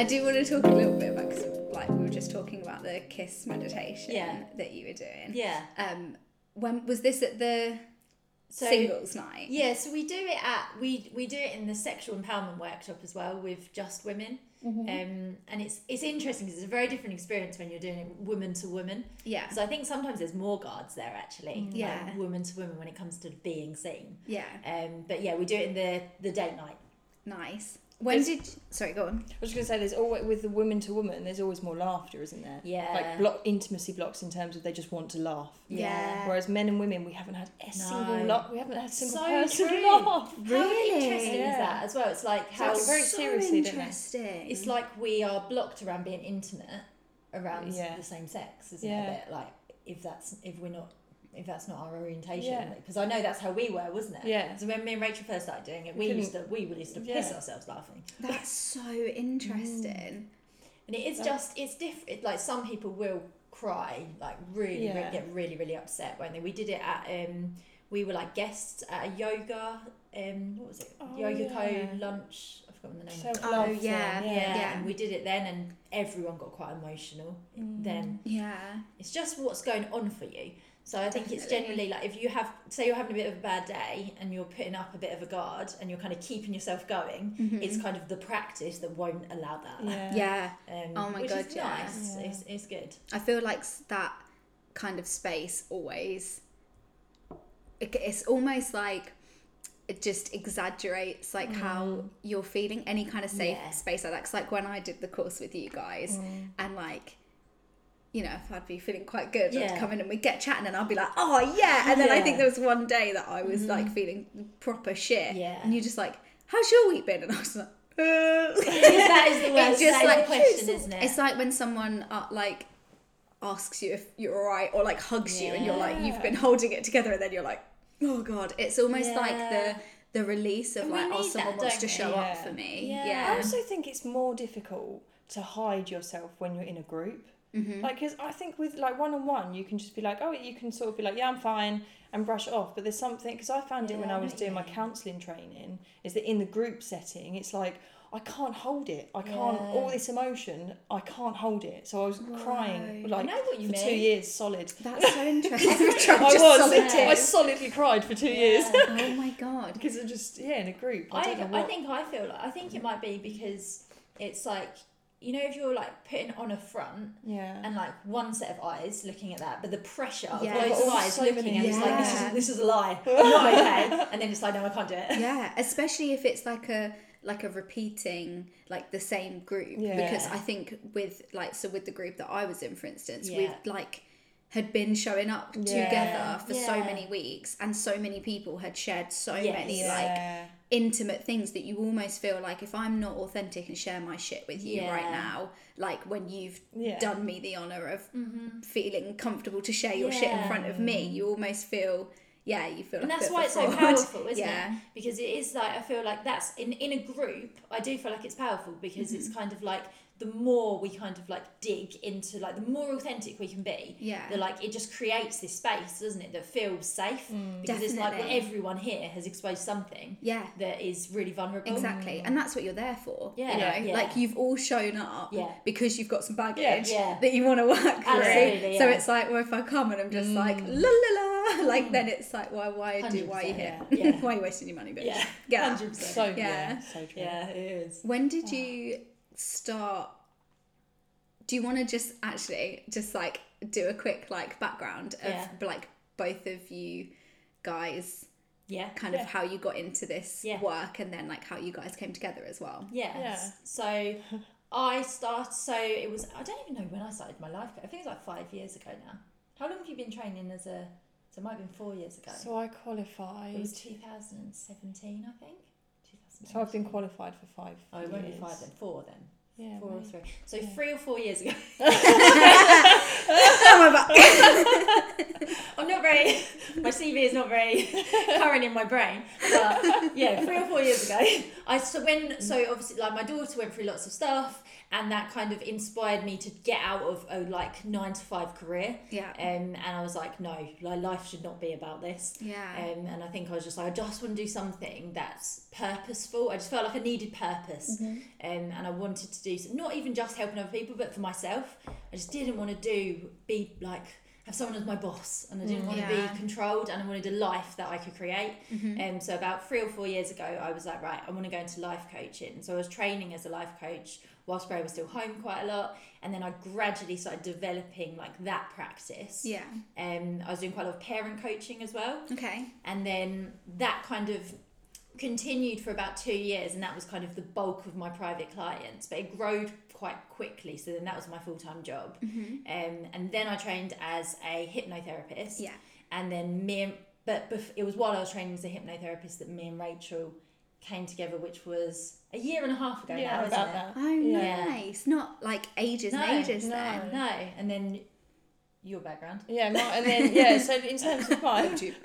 I do want to talk a little bit about because like we were just talking about the kiss meditation Yeah. that you were doing. Yeah. Um, when was this at the So singles night? yeah, so we do it at we we do it in the sexual empowerment workshop as well with just women. Mm-hmm. Um, and it's it's interesting because it's a very different experience when you're doing it woman to woman. Yeah. So I think sometimes there's more guards there actually, like Yeah. woman to woman when it comes to being seen. Yeah. Um, but yeah, we do it in the the date night. Nice. When did? Sorry, go on. I was going to say, there's always with the woman to woman, there's always more laughter, isn't there? Yeah. Like block intimacy blocks in terms of they just want to laugh. Yeah. Whereas men and women, we haven't had a single No. laugh. We haven't had a single So person true. laugh. How Really? interesting is Yeah. that as well? It's like how That's very so seriously, don't they? interesting. it's like we are blocked around being intimate around Yeah. the same sex, isn't Yeah. it? A bit like if that's if we're not if that's not our orientation, Yeah. because I know that's how we were, wasn't it? Yeah. So when me and Rachel first started doing it, We we used to we would used to piss Yeah. ourselves laughing, That's so interesting. and it is That- just it's different. Like some people will cry, like really, Yeah. really get really really upset, won't they? We did it at um we were like guests at a yoga um what was it Oh, yoga yeah. co lunch. I've forgotten the name. Self Oh, love. yeah, yeah, yeah. and we did it then, and everyone got quite emotional. Mm. Then Yeah. it's just what's going on for you. So I think it's generally like if you have, say, you're having a bit of a bad day and you're putting up a bit of a guard and you're kind of keeping yourself going. Mhm. It's kind of the practice that won't allow that. Yeah. Yeah. Um, Oh my which God, is yeah. nice. Yeah. It's, it's good. I feel like that kind of space always. it- It's almost like it just exaggerates like how you're feeling any kind of safe Yeah. space like that. 'Cause, like when I did the course with you guys, and like. You know, if I'd be feeling quite good, I'd come in and we'd get chatting, and I'd be like, "Oh yeah!" And then I think there was one day that I was like feeling proper shit, Yeah. and you're just like, "How's your week been?" And I was like, uh. that is the worst. It's just like question, isn't it? It's like when someone uh, like asks you if you're alright or like hugs you and you're like you've been holding it together and then you're like, oh god. It's almost like the the release of And like oh someone that, wants to show we? up for me. Yeah. Yeah. I also think it's more difficult to hide yourself when you're in a group. Mm-hmm. Like, because I think with like one on one, you can just be like, oh, you can sort of be like, yeah, I'm fine, and brush it off. But there's something because I found it when I was doing my counselling training is that in the group setting, it's like I can't hold it. I can't Yeah. all this emotion. I can't hold it. So I was crying like I know what you for mean. two years solid. That's so interesting. I was. solid I solidly cried for two years Oh my god. because I just yeah in a group. I, I, I think I feel like I think it might be because it's like you know if you're like putting on a front yeah. and like one set of eyes looking at that, but the pressure of Yeah. loads But of eyes so looking many- and it's like this is this is a lie, I'm not okay, and then it's like no, I can't do it. yeah especially if it's like a like a repeating like the same group Yeah. because i think with like so with the group that i was in for instance Yeah. we've like had been showing up Yeah. together for so many weeks and so many people had shared so Yes. many like yeah. Intimate things that you almost feel like if i'm not authentic and share my shit with you right now like when you've Yeah. done me the honor of feeling comfortable to share your shit in front of me you almost feel yeah you feel And like that's why it's so powerful, isn't yeah it? Because it is like I feel like that's in in a group. I do feel like it's powerful because Mm-hmm. it's kind of like the more we kind of like dig into like the more authentic we can be. Yeah. The like it just creates this space, doesn't it, that feels safe mm, because it's like well, everyone here has exposed something yeah that is really vulnerable. Exactly, mm. and that's what you're there for. Yeah, you know, yeah, yeah. like you've all shown up Yeah. because you've got some baggage Yeah. that you want to work through. Absolutely, So it's like, well, if I come and I'm just like mm. la la la, like then it's like, why, why do, why are you here? yeah, yeah. why are you wasting your money, bitch? Yeah. yeah. Hundred percent. So yeah. Yeah. so true. Yeah, it is. When did ah. you start? Do you want to just actually just like do a quick like background of Yeah. like both of you guys, Yeah. kind of Yeah. how you got into this Yeah. work, and then like how you guys came together as well? Yes. Yeah. So I started. So it was. I don't even know when I started my life. coach. I think it was like five years ago now. How long have you been training as a? So it might have been four years ago. So I qualified it was 2017, I think. 2017. So I've been qualified for five. Oh, it won't be years. five then. Four then. Yeah. Four or three. So three or four years ago. my god. I'm not very. My CV is not very current in my brain. But yeah, three or four years ago, I so when so obviously like my daughter went through lots of stuff, and that kind of inspired me to get out of a like nine to five career. Yeah. Um, and I was like, no, like life should not be about this. Yeah. Um, and I think I was just like, I just want to do something that's purposeful. I just felt like I needed purpose. Mm-hmm. Um, and I wanted to do not even just helping other people, but for myself. I just didn't want to do, be like, have someone as my boss. And I didn't want to Yeah. be controlled and I wanted a life that I could create. Mm-hmm. Um, so about three or four years ago, I was like, right, I want to go into life coaching. So I was training as a life coach whilst Ray was still home quite a lot. And then I gradually started developing like that practice. Yeah. Um, I was doing quite a lot of parent coaching as well Okay. and then that kind of continued for about two years and that was kind of the bulk of my private clients but it growed quite quickly so then that was my full-time job um, and then i trained as a hypnotherapist Yeah. and then me and but bef- it was while i was training as a hypnotherapist that me and rachel came together which was a year and a half ago Yeah, now isn't it that. Oh, Yeah. nice. Not like ages No, and ages no. then. no and then your background Yeah, my, and then yeah. So in terms of mine,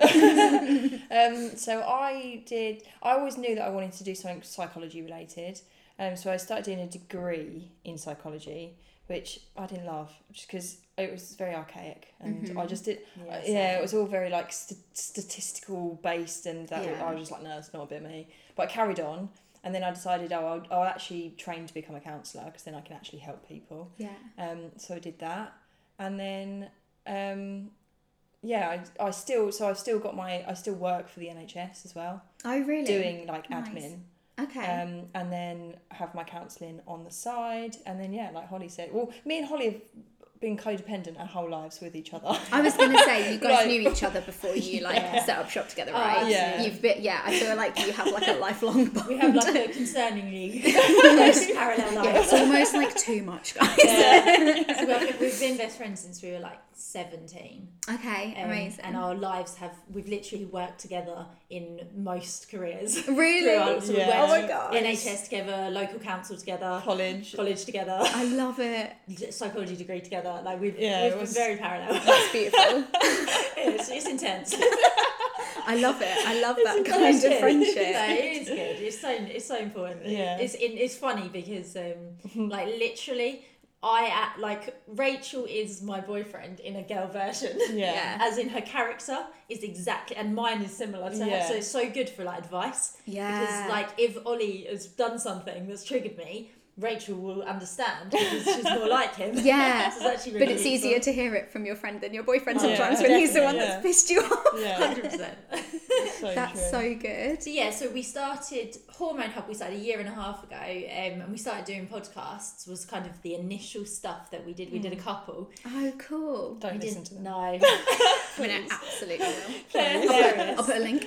um, so I did. I always knew that I wanted to do something psychology related. Um, so I started doing a degree in psychology, which I didn't love, just because it was very archaic, and I just did. Yeah, uh, yeah, it was all very like st- statistical based, and that Yeah. I was just like, no, it's not a bit me. But I carried on, and then I decided, oh, I'll, I'll actually train to become a counsellor because then I can actually help people. Yeah. Um, so I did that, and then um, yeah, I, I still so I've still got my I still work for the NHS as well, Oh, really? doing like Nice. admin, Okay. um, and then have my counselling on the side, and then yeah, like Holly said, well, me and Holly have been codependent our whole lives with each other. I was gonna say you guys Like- knew each other before you like Yeah. set up shop together, Oh, right? yeah. You've been yeah. I feel like you have like a lifelong bond. we have like a concerningly close parallel yeah, life it's almost like too much, guys. Yeah. so we've, we've been best friends since we were like 17. Okay, Um, amazing. And our lives have, we've literally worked together in most careers. really? throughout. So we Yeah. Oh my god. NHS together, local council together, College. college together, I love it. psychology degree together. Like we've, Yeah, we've it was- been very parallel. That's beautiful. it's, it's intense. I love it. I love that It's kind of friendship. No, it is good. It's so it's so important. Yeah. It's it, it's funny because um like literally I act like Rachel is my boyfriend in a girl version. Yeah. Yeah. As in her character is exactly and mine is similar to Yeah. her. So it's so good for like advice. Yeah. Because like if Ollie has done something that's triggered me, Rachel will understand because she's more like him. Yeah. So it's actually But it's useful. easier to hear it from your friend than your boyfriend Oh, yeah, sometimes when he's the one definitely, that's pissed you off. Yeah, Hundred percent. so That's true. so good. So yeah, so we started Hormone Hub. We started a year and a half ago, um, and we started doing podcasts. Was kind of the initial stuff that we did. We did a couple. Oh, cool. Don't we listen to them. no. I mean, I absolutely will. They're I'll put a link.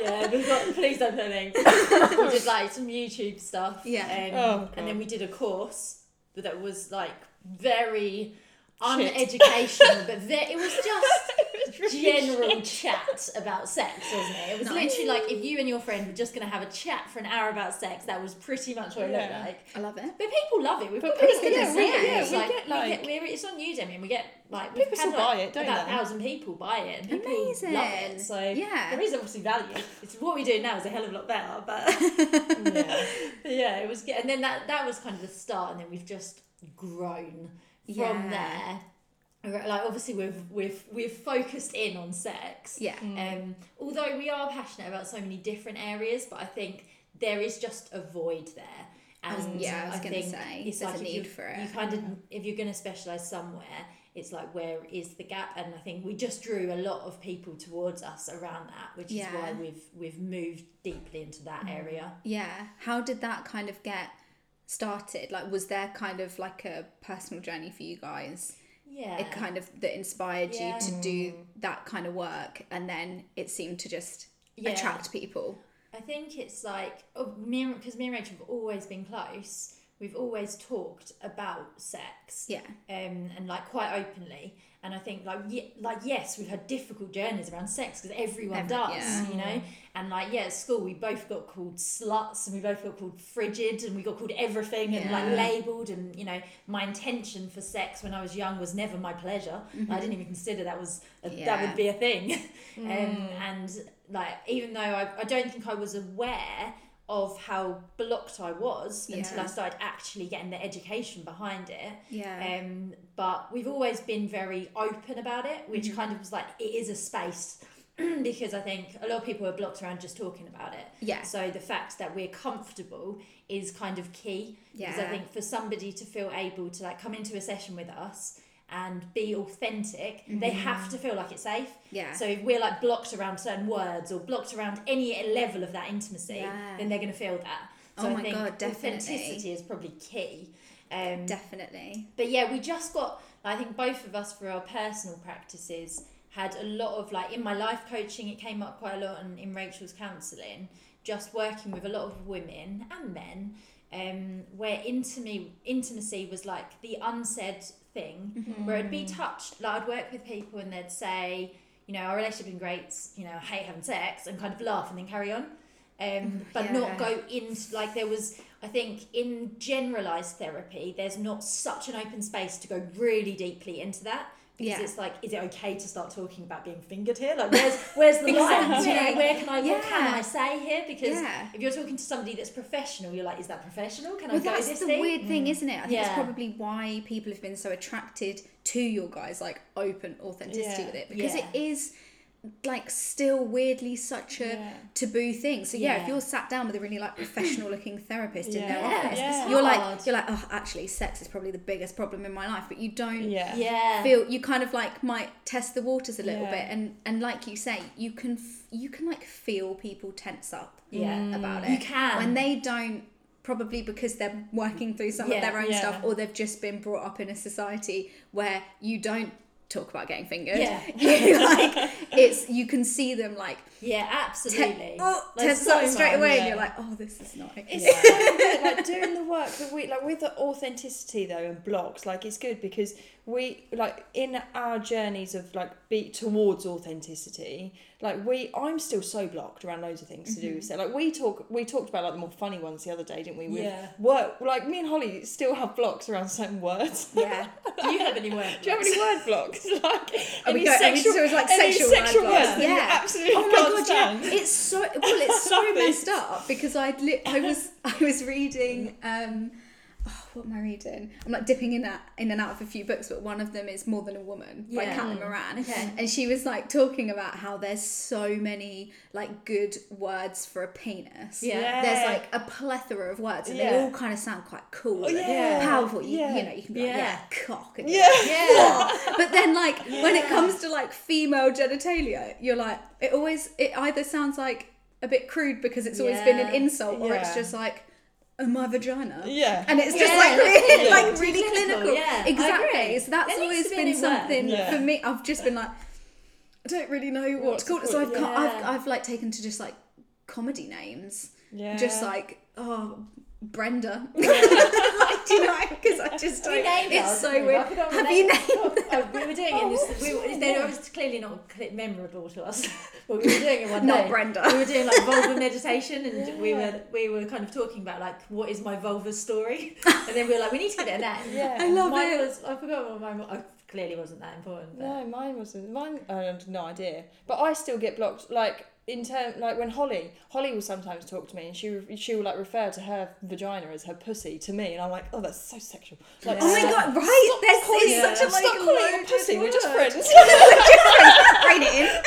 yeah, we've got. Please don't put a link. we did like some YouTube stuff. Yeah. Um, Oh, and then we did a course that was like very uneducational, but ve- it was just general chat about sex, wasn't it? It was Nice. literally like if you and your friend were just going to have a chat for an hour about sex, that was pretty much what it looked like. I love it. But people love it. We've But got people- yeah, we- reviews. yeah, we like, get, like- we get, it's on Udemy and we get like People had, still like, buy it, don't about they? a thousand people buy it and people Amazing. love it. So Yeah. there is obviously value. It's what we do now is a hell of a lot better, but Yeah. yeah, it was good. And then that that was kind of the start, and then we've just grown from Yeah. there. Like obviously we've we've we've focused in on sex. Yeah. Mm. Um, although we are passionate about so many different areas, but I think there is just a void there. I was- And yeah, I was gonna think say, it's there's like a if need you- for it. You kind of if you're going to specialize somewhere, it's like where is the gap? And I think we just drew a lot of people towards us around that, which is why we've we've moved deeply into that mm. area. Yeah. How did that kind of get started? Like, was there kind of like a personal journey for you guys? Yeah. It kind of that inspired Yeah. you to do that kind of work, and then it seemed to just Yeah. attract people. I think it's like oh, me because me and Rachel have always been close, we've always talked about sex Yeah. um, and like quite openly. And I think like ye- like yes, we've had difficult journeys around sex because everyone Every- does, yeah. you know. And like yeah, at school we both got called sluts and we both got called frigid and we got called everything and like labelled and you know my intention for sex when I was young was never my pleasure. I didn't even consider that was a, that would be a thing. um, and like even though I, I don't think I was aware of how blocked I was until I started actually getting the education behind it. Yeah. Um, but we've always been very open about it, which Mm-hmm. kind of was like it is a space because I think a lot of people are blocked around just talking about it. Yeah. So the fact that we're comfortable is kind of key Yeah. because I think for somebody to feel able to like come into a session with us and be authentic, they have to feel like it's safe. Mm-hmm. Yeah. So if we're like blocked around certain words or blocked around any level of that intimacy, Yeah. then they're going to feel that. So Oh I my think God, definitely. authenticity is probably key. Um, Definitely. but yeah, we just got. I think both of us for our personal practices had a lot of like in my life coaching. It came up quite a lot, and in Rachel's counselling, just working with a lot of women and men, um, where intimacy intimacy was like the unsaid thing, where it'd be touched. Like I'd work with people, and they'd say, you know, our relationship's been great. You know, I hate having sex, and kind of laugh and then carry on. Um, but Yeah. not go into like there was I think in generalized therapy, there's not such an open space to go really deeply into that Yeah. it's like, is it okay to start talking about being fingered here? Like, where's where's the line? Exactly. You know, where can I what can I say here? Because Yeah. if you're talking to somebody that's professional, you're like, is that professional? Can Well, I go that's this the thing? weird thing, mm. isn't it? I think it's probably why people have been so attracted to your guys' like open authenticity Yeah. with it because Yeah. it is like still weirdly such a Yeah. taboo thing. So yeah, if you're sat down with a really like professional looking therapist in their office, Yeah. you're hard. like you're like oh actually sex is probably the biggest problem in my life, but you don't Yeah. Yeah. feel you kind of like might test the waters a little Yeah. bit and and like you say you can f- you can like feel people tense up Yeah. about it You can. when they don't probably because they're working through some Yeah, of their own yeah. stuff or they've just been brought up in a society where you don't talk about getting fingered Yeah. like it's you can see them like Yeah, te- absolutely. oh, Like, so straight much. away and you're like oh this is not okay It's so good, like doing the work that we like with the authenticity though and blocks like it's good because we like in our journeys of like be towards authenticity like we I'm still so blocked around loads of things to do with mm-hmm. sex. like we talk we talked about like the more funny ones the other day didn't we with Yeah. work like me and Holly still have blocks around certain words yeah Do you have any words? do you have any word blocks like Are we any go- are we sexual, doing, like, any sexual sexual words Yeah. absolutely Oh god, yeah. It's so well, it's so messed up because I li- I was I was reading um oh, what am I reading? I'm like dipping in that in and out of a few books, but one of them is More Than a Woman by Yeah. Moran. Okay. And she was like talking about how there's so many like good words for a penis. Yeah. There's like a plethora of words and they all kind of sound quite cool Oh, and yeah. powerful. You, Yeah. you know, you can be like, Yeah. yeah, cock. And yeah like, Yeah. but then like when it comes to like female genitalia you're like it always it either sounds like a bit crude because it's always been an insult or it's just like oh, my vagina. Yeah. And it's just Yeah. like really Yeah. like really clinical, clinical, yeah, exactly. So that's There needs always to be a been something Yeah. for me. I've just been like I don't really know what What's to call it. So I've, point? got, I've I've like taken to just like comedy names. Yeah. Just like oh Brenda. like, do you know because I just We don't named it's so weird I have you named Oh, we were doing it in this. Oh, we were, they were clearly not memorable to us, but we were doing it one Not. Brenda. We were doing like vulva meditation, and we were we were kind of talking about like what is my vulva story, and then we were like, we need to give it a name. Yeah. I love mine it. Was, I forgot what mine. was. I clearly wasn't that important. But. No, mine wasn't. Mine, I had no idea. But I still get blocked. Like in term, like when Holly, Holly will sometimes talk to me, and she she will like refer to her vagina as her pussy to me, and I'm like, oh, that's so sexual. Like, Oh my Yeah. god, right? There's calling it's it- such a stop calling loaded pussy. We're just word. friends. Rein it in.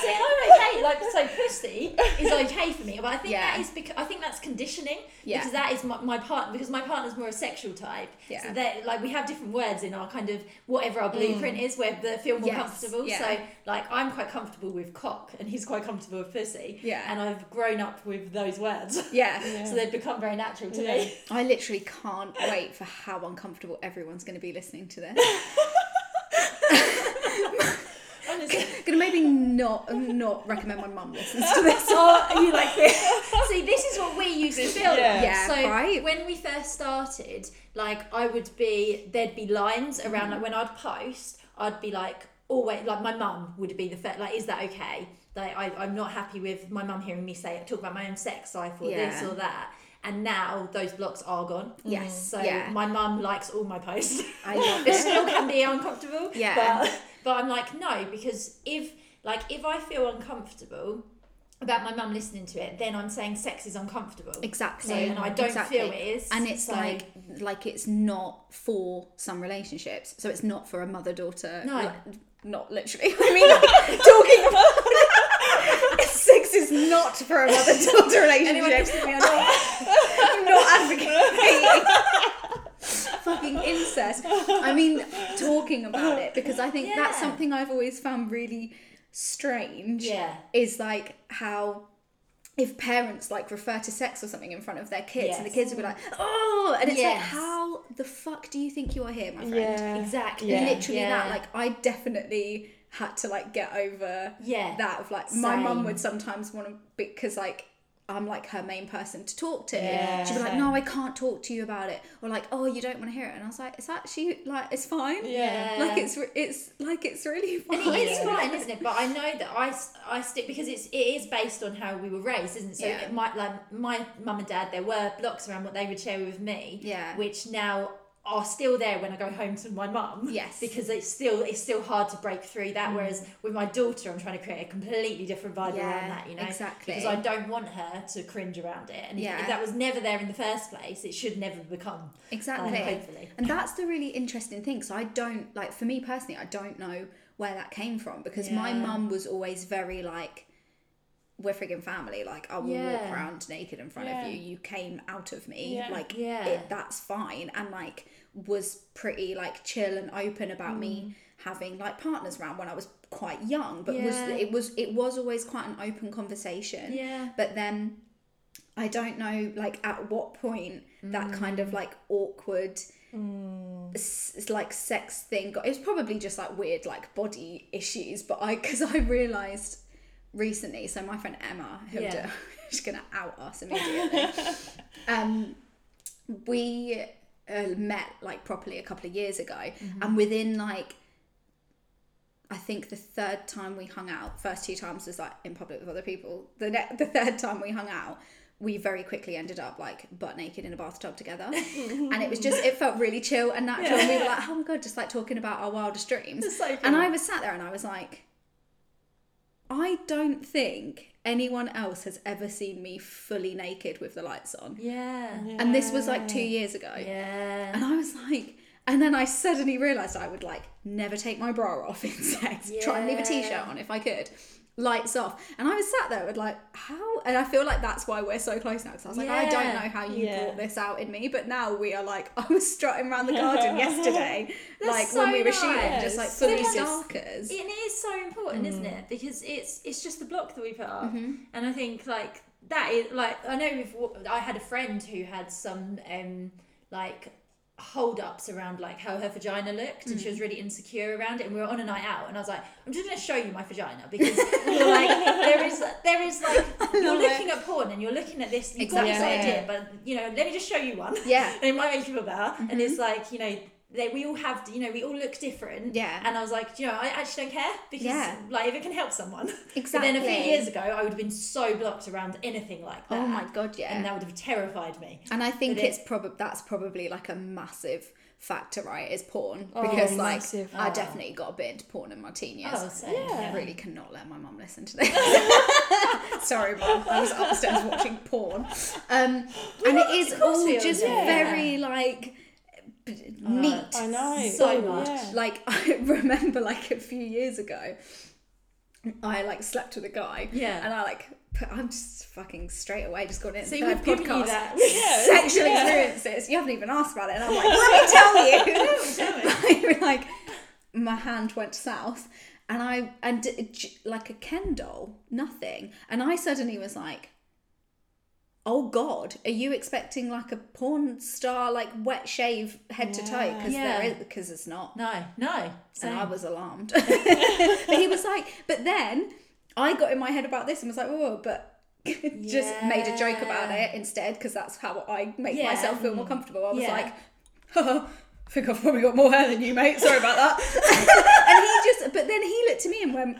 See, I'm okay. Like, so pussy is okay for me, but I think Yeah. that is because I think that's conditioning. Yeah. Because that is my, my partner. Because my partner's more a sexual type. Yeah. So that like we have different words in our kind of whatever our blueprint mm. is, where they feel more Yes, comfortable. yeah. So like I'm quite comfortable with cock, and he's quite comfortable with pussy. Yeah. And I've grown up with those words. Yeah. So they've become very natural to Yeah. me. I literally can't wait for how uncomfortable everyone's going to be listening to this. Gonna maybe not not recommend my mum listens to this. Oh, you like this? See, this is what we used to feel Yeah. like. Yeah, so right. when we first started, like I would be, there'd be lines around mm-hmm. like when I'd post, I'd be like always like my mum would be the first. Like, is that okay? Like I, I'm not happy with my mum hearing me say talk about my own sex life or this or that. And now those blocks are gone. Mm-hmm. Yes, So yeah. my mum likes all my posts. I love it it. still can be uncomfortable. Yeah. But, but I'm like, no, because if like if I feel uncomfortable about my mum listening to it, then I'm saying sex is uncomfortable. Exactly. So, and I don't Exactly. feel it is. And it's so- like like it's not for some relationships. So it's not for a mother daughter. No. like, not literally. I mean, like, talking about sex is not for a mother daughter relationship. anyone listening. I'm not advocating fucking incest. I mean, talking about it because I think that's something I've always found really strange. Yeah. Is like how if parents like refer to sex or something in front of their kids and the kids will be like, oh, and it's like, how the fuck do you think you are here, my friend? Yeah. Exactly. Yeah. Literally Yeah. that. Like I definitely had to like get over Yeah. that of like my mum would sometimes want to because like I'm like her main person to talk to. Yeah. She'd be like, no, I can't talk to you about it, or like, oh, you don't want to hear it, and I was like, it's actually she like it's fine. Yeah. Like it's re- it's like it's really fine. And it is fine, isn't it? But I know that I, I stick because it's it is based on how we were raised, isn't it? So Yeah. it might like my mum and dad, there were blocks around what they would share with me, Yeah. which now are still there when I go home to my mum. Yes. because it's still it's still hard to break through Mm. that. Whereas with my daughter, I'm trying to create a completely different vibe Yeah, around that. You know, exactly. because I don't want her to cringe around it, and Yeah. if that was never there in the first place, it should never become. Exactly. Um, hopefully. And that's the really interesting thing. So I don't like for me personally, I don't know where that came from because my mum was always very like we're friggin' family. Like I will walk around naked in front Yeah. of you. You came out of me. Yeah. Like Yeah. it, that's fine. And like was pretty like chill and open about Mm. me having like partners around when I was quite young. But was it was it was always quite an open conversation. Yeah. But then I don't know like at what point that kind Mm. of like awkward s- s- like sex thing got it was probably just like weird like body issues but I because I realized recently so my friend Emma who Yeah. she's gonna out us immediately um we uh, met like properly a couple of years ago Mm-hmm. and within like I think the third time we hung out, first two times was like in public with other people. The ne- the third time we hung out, we very quickly ended up like butt naked in a bathtub together, and it was just it felt really chill and natural. And we were like, oh my god, just like talking about our wildest dreams. So and. I was sat there and I was like, I don't think anyone else has ever seen me fully naked with the lights on. Yeah. And this was like two years ago. Yeah. And I was like, and then I suddenly realised I would like never take my bra off in sex, try and leave a t shirt on if I could, lights off. And I was sat there with like, how? And I feel like that's why we're so close now because I was like, I don't know how you Yeah. brought this out in me, but now we are like, I was strutting around the garden yesterday, like so when we were shooting, just like fully starkers. It is so important, isn't Mm. it? Because it's it's just the block that we put up, Mm-hmm. and I think like that is like I know we've I had a friend who had some um like hold ups around like how her vagina looked and Mm. she was really insecure around it and we were on a night out and I was like I'm just going to show you my vagina because you're like there is there is like you're looking at porn and you're looking at this you've got this Exactly. idea but you know let me just show you one Yeah. and it might make you feel better and Mm-hmm. it's like you know they, we all have you know we all look different Yeah. and I was like, you know, I actually don't care because, Yeah. like, if it can help someone. But Exactly. then a few years ago, I would have been so blocked around anything like that. Oh my god, yeah. And that would have terrified me. And I think But it- it's probably that's probably like a massive factor, right? Is porn Oh, because like massive. I definitely got a bit into porn in my teen years. Oh. Yeah. I really cannot let my mum listen to this. Sorry, mum. I was upstairs watching porn, um, and it is all just do. very like Uh, neat. I know. So much. Yeah. Like I remember, like a few years ago, I like slept with a guy. Yeah. and I like. Put, I'm just fucking straight away just got in So third we've given you podcast that. Yeah. sexual experiences. You haven't even asked about it, and I'm like, let me tell you. Tell like my hand went south, and I and like a Ken doll, nothing, and I suddenly was like, oh god are you expecting like a porn star like wet shave head to toe because Yeah. there is because it's not No, no. and I was alarmed. but he was like, but then I got in my head about this and was like, oh, but just made a joke about it instead because that's how I make Yeah. myself feel more comfortable. I was Yeah. like, I think I've probably got more hair than you, mate. Sorry about that. and he just, but then he looked to me and went,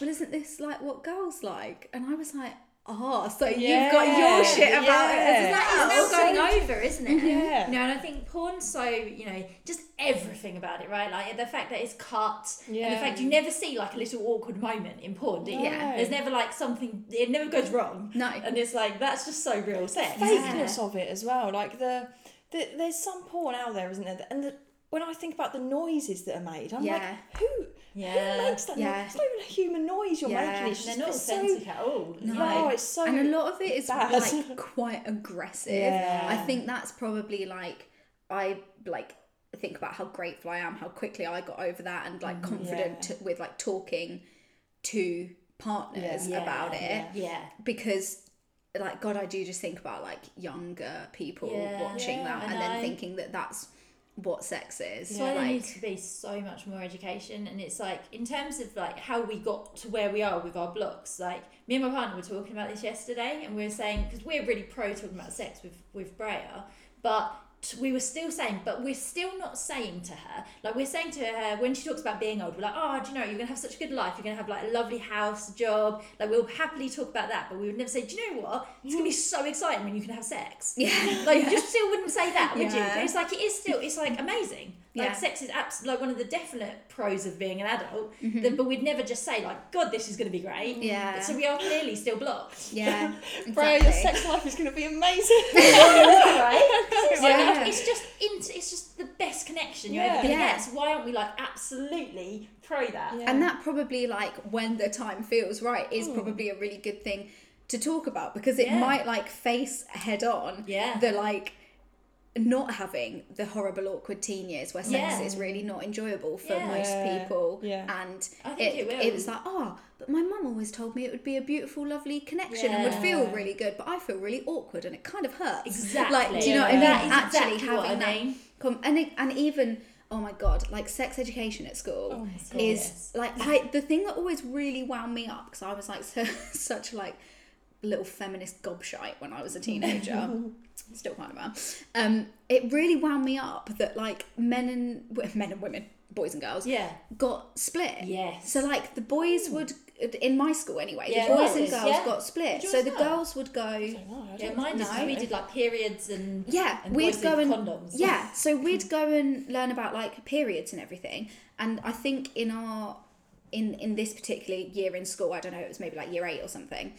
well, isn't this like what girls like? And I was like, oh, so you've got your shit about it as Yeah. well. It's now going over, isn't it? Yeah. You know, and I think porn's so, you know, just everything about it, right? Like the fact that it's cut, and the fact you never see like a little awkward moment in porn, do you? Yeah. There's never like something, it never goes wrong. No. And it's like, that's just so real sex. fakeness of it as well. Like the, the there's some porn out there, isn't there? And the, when I think about the noises that are made, I'm Yeah. like, who, Yeah. who makes that? Yeah. Noise? It's not even a human noise you're Yeah. making. It's They're just not it's so, authentic at all. No. No, it's so. and a lot of it is bad. like quite aggressive. Yeah. I think that's probably like I like think about how grateful I am, how quickly I got over that, and like confident Mm, yeah. to, with like talking to partners Yeah, about it yeah. Yeah. because. Like God, I do just think about like younger people Yeah. watching Yeah, that I and then know. thinking that that's what sex is. That's why there needs to be so much more education, and it's like in terms of like how we got to where we are with our blocks. Like me and my partner were talking about this yesterday, and we were saying because we're really pro talking about sex with with Breya, but we were still saying, but we're still not saying to her, like we're saying to her when she talks about being old, we're like, oh, do you know, you're gonna have such a good life, you're gonna have like a lovely house, job, like we'll happily talk about that, but we would never say, do you know what, it's gonna be so exciting when you can have sex. yeah, Like you just still wouldn't say that, would Yeah. you? It's like it is still. It's like amazing. Like Yeah. sex is abs- like one of the definite pros of being an adult. Mm-hmm. that- but we'd never just say like, God, this is going to be great. Yeah. So we are clearly still blocked. yeah, Bro, your sex life is going to be amazing. right? It's, like, it's just int- it's just the best connection you're Yeah. ever going to Yeah. get. So why aren't we like absolutely pro that? Yeah. and that probably like when the time feels right is probably a really good thing to talk about because it Yeah. might like face head on Yeah. the like not having the horrible awkward teen years where sex Yeah. is really not enjoyable for Yeah. most people Yeah. and I think it will. it was like oh but my mum always told me it would be a beautiful lovely connection and would feel really good but I feel really awkward and it kind of hurts Exactly. like do you know what I mean That is actually exactly what having I that com- and it, and even oh my god like sex education at school Oh is like I, the thing that always really wound me up because I was like so, such like little feminist gobshite when I was a teenager still kind of am um it really wound me up that like men and men and women boys and girls Yeah. got split. Yes. so like the boys would in my school anyway Yeah, the boys and girls yeah. got split. So the girls would go I Yeah, don't mine just we did like periods and yeah and we'd go and condoms. yeah so we'd go and learn about like periods and everything. And i think in our in in this particular year in school i don't know it was maybe like year eight or something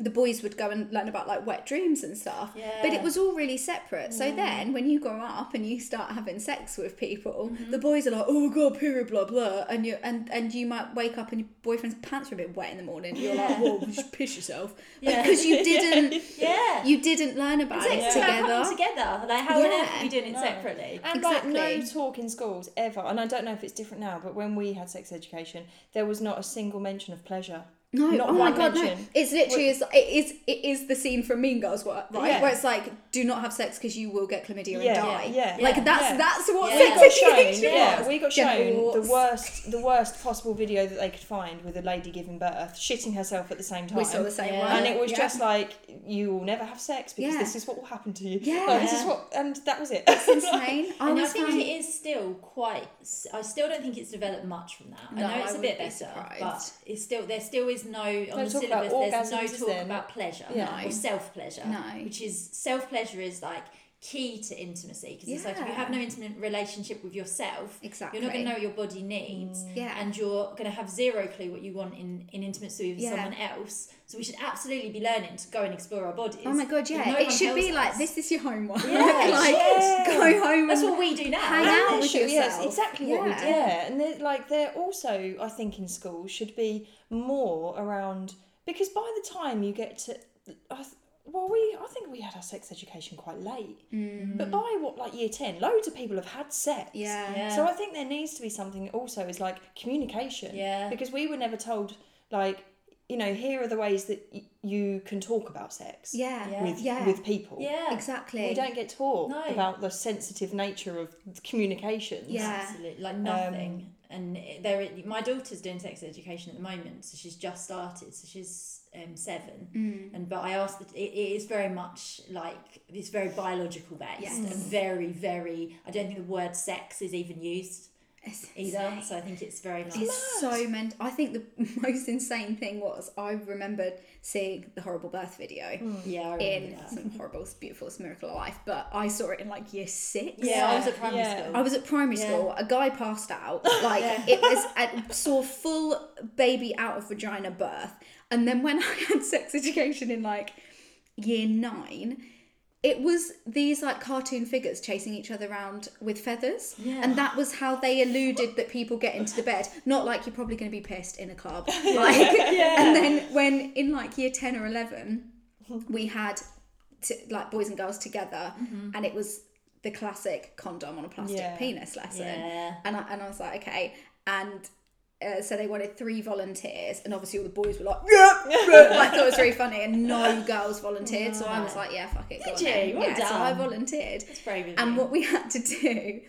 the boys would go and learn about like wet dreams and stuff but it was all really separate so then when you grow up and you start having sex with people Mm-hmm. the boys are like oh god period blah blah and you and and you might wake up and your boyfriend's pants are a bit wet in the morning you're like Yeah. whoa just piss yourself Yeah. because you didn't Yeah. you didn't learn about It's it like about together together. Like how on earth are we doing it No. separately? And like no Exactly. talk in schools ever. And I don't know if it's different now, but when we had sex education, there was not a single mention of pleasure. No, Not oh my one god, no! It's literally is it is it is the scene from Mean Girls, what right? Yeah. Where it's like, do not have sex because you will get chlamydia Yeah, and die. yeah, like that's yeah. that's what Yeah. We sex got shown, yeah, we got Get shown all the worst, the worst possible video that they could find with a lady giving birth, shitting herself at the same time. We saw the same Yeah. one, and it was yeah. just like you will never have sex because Yeah. this is what will happen to you. Yeah. Like, this is what, and that was it. It's insane. Oh, I and I was think found- it is still quite. I still don't think it's developed much from that. No, I know it's I a bit wouldn't be better, surprised. but it's still there. Still is no on the syllabus. There's no talk about pleasure Yeah. or self pleasure. No. which is self pleasure is like key to intimacy because it's like if you have no intimate relationship with yourself, Exactly. you're not going to know what your body needs, mm, Yeah. and you're going to have zero clue what you want in in intimacy with Yeah. someone else. So we should absolutely be learning to go and explore our bodies. Oh my god, But yeah! no it should be tells like this is your homework. Yeah, like yeah. go home. That's what we do now. hang out with should- yes, yourself. exactly what we do. Yeah, and they're, like they're also, I think, in schools should be more around because by the time you get to, I th- well, we I think we had our sex education quite late, but by what like year ten, loads of people have had sex. Mm. Yeah. Yeah. So I think there needs to be something also is like communication. Yeah. Because we were never told like you know, here are the ways that y- you can talk about sex Yeah. Yeah. with Yeah. with people. Yeah. Exactly. We don't get taught No. about the sensitive nature of communications. Yeah. Absolutely, like nothing. and there, my daughter's doing sex education at the moment, so she's just started. So she's um, seven, Mm. and but I asked that it, it is very much like it's very biological based Yes. and very, very. I don't think the word sex is even used It's either. insane. So I think it's very much. It's so meant. I think the most insane thing was I remembered seeing the horrible birth video yeah, I remember in that. some horrible, beautiful, miracle of life, but I saw it in like year six. Yeah, I was at primary Yeah. school. I was at primary Yeah. school. A guy passed out. Like Yeah. it was, I saw full baby out of vagina birth, and then when I had sex education in like year nine, it was these like cartoon figures chasing each other around with feathers, Yeah. and that was how they alluded that people get into the bed. Not like you're probably going to be pissed in a club, like. And then when in like year ten or eleven, we had t- like boys and girls together, Mm-hmm. and it was the classic condom on a plastic Yeah. penis lesson. Yeah. And I, and I was like, okay. And uh, so they wanted three volunteers, and obviously all the boys were like, yeah. I thought it was really funny, and no girls volunteered. So I was like, yeah, fuck it. go Did on then. you? Well yeah, so I volunteered. It's brave of And you. what we had to do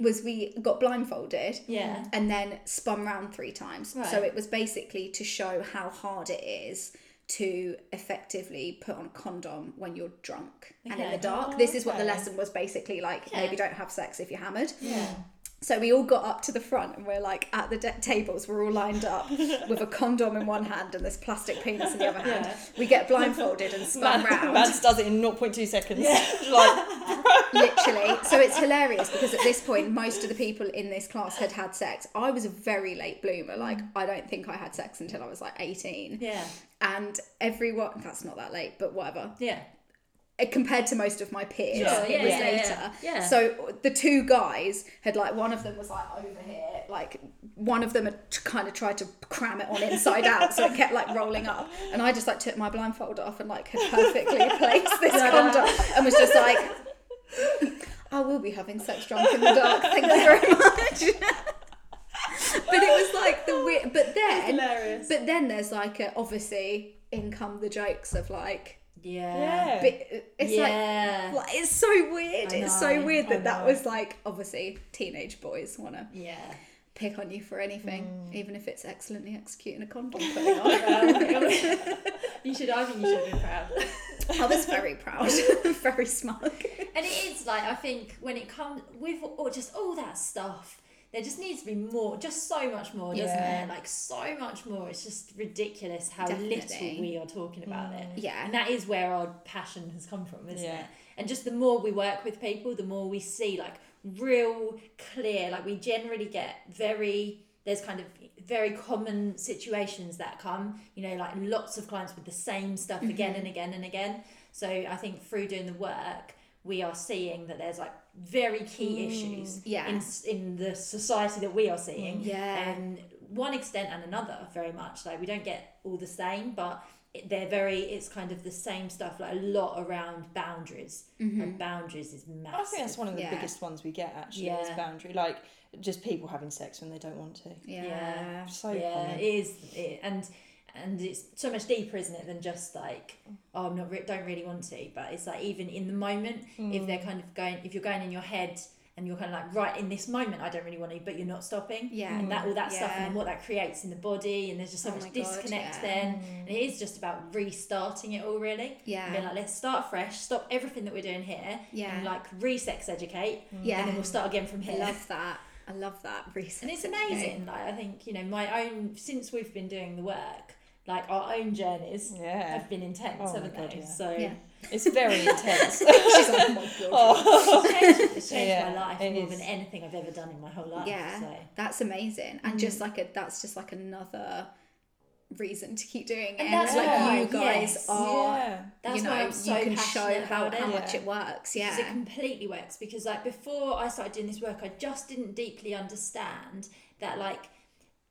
was we got blindfolded Yeah. and then spun round three times. So it was basically to show how hard it is to effectively put on a condom when you're drunk and in Okay. the dark. this is what the okay. lesson was basically like. Yeah. Maybe don't have sex if you're hammered. Yeah. So we all got up to the front and we're like at the de- tables, we're all lined up with a condom in one hand and this plastic penis in the other hand. Yeah. We get blindfolded and spun round. Mads does it in 0.2 seconds. Yeah. Like, literally so it's hilarious because at this point most of the people in this class had had sex i was a very late bloomer like i don't think i had sex until i was like 18 Yeah. and everyone that's not that late but whatever Yeah. Uh, compared to most of my peers Sure, it yeah, was yeah, later yeah, yeah. so the two guys had like one of them was like over here like one of them had t- kind of tried to cram it on inside out so it kept like rolling up and i just like took my blindfold off and like had perfectly placed this condom and was just like I will be having sex drunk in the dark. Thank you very much. but it was like the weird. But then, but then there's like a, obviously in come the jokes of like. Yeah. yeah. But it's yeah. like, like it's so weird. It's so weird that that was like obviously teenage boys want to yeah. pick on you for anything, Mm. even if it's excellently executing a condom putting on. You should. I think you should be proud. I was very proud, very smug. And it is like I think when it comes with or just all that stuff, there just needs to be more, just so much more, doesn't Yeah. there? Like so much more. It's just ridiculous how Definitely. little we are talking about it. Mm, yeah. And that is where our passion has come from, isn't Yeah. it? And just the more we work with people, the more we see like real clear, like we generally get very there's kind of very common situations that come, you know, like lots of clients with the same stuff again mm-hmm. and again and again. So I think through doing the work, we are seeing that there's like very key mm, issues Yeah. in in the society that we are seeing. Yeah. And one extent and another, very much. Like we don't get all the same, but they're very. It's kind of the same stuff. Like a lot around boundaries. Mm-hmm. And boundaries is massive. I think that's one of the Yeah. biggest ones we get actually is Yeah. boundary. Like just people having sex when they don't want to. Yeah. Yeah. So yeah, common. it is, it, and and it's so much deeper, isn't it, than just like, oh, I'm not, re- don't really want to. But it's like even in the moment, if they're kind of going, if you're going in your head and you're kind of like, right in this moment, I don't really want to, but you're not stopping. Yeah. And that all that stuff and what that creates in the body, and there's just so Oh much God, disconnect yeah. then. And it is just about restarting it all, really. Yeah. And being like, let's start fresh, stop everything that we're doing here, Yeah. and like re-sex educate, Yeah. and then we'll start again from here. I love that. I love that. Research. And it's amazing. Like I think you know my own since we've been doing the work, like our own journeys Yeah. have been intense, Oh haven't God, they? yeah. So Yeah. It's very intense. She's like, oh my god. it's oh changed, it's changed Yeah, my life more is. than anything I've ever done in my whole life. Yeah, So. that's amazing, and mm. just like a that's just like another reason to keep doing it. And that's like why, you guys yes. are, yeah. That's you know, why I'm so you can show how, how much it works. Because it completely works. Because like before I started doing this work, I just didn't deeply understand that like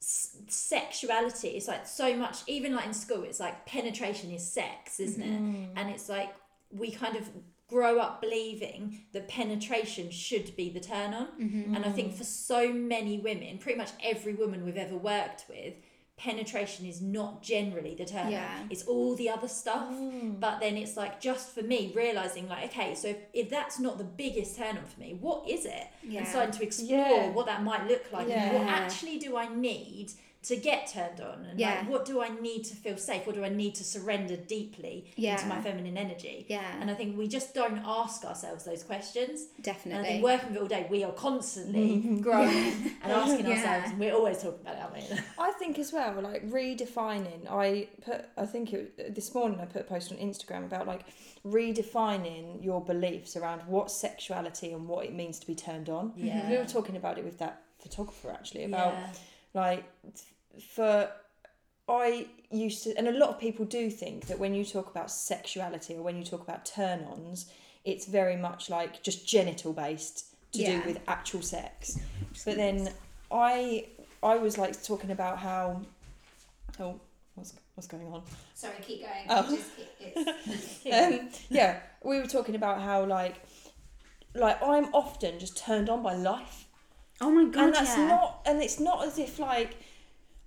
s- sexuality it's like so much. Even like in school, it's like penetration is sex, isn't it? Mm-hmm. And it's like we kind of grow up believing that penetration should be the turn on. Mm-hmm. And I think for so many women, pretty much every woman we've ever worked with penetration is not generally the turn on. Yeah. It's all the other stuff. Mm. But then it's like just for me realizing like, okay, so if, if that's not the biggest turn on for me, what is it? Yeah. And starting to explore Yeah. what that might look like and what actually do I need to get turned on and Yeah. like what do I need to feel safe? What do I need to surrender deeply Yeah. into my feminine energy? Yeah. And I think we just don't ask ourselves those questions. And I Definitely. think working with it all day, we are constantly growing and asking Yeah. ourselves, and we're always talking about it, aren't we? I think as well, like redefining. I put, I think it, this morning I put a post on Instagram about like redefining your beliefs around what sexuality and what it means to be turned on. Yeah. We were talking about it with that photographer actually about Yeah. like for I used to, and a lot of people do think that when you talk about sexuality or when you talk about turn ons, it's very much like just genital based to Yeah. do with actual sex. But then I I was like talking about how oh what's what's going on? Sorry, keep going. Oh. Keep- Um, yeah, we were talking about how like like I'm often just turned on by life. oh my god, and that's yeah. not and it's not as if like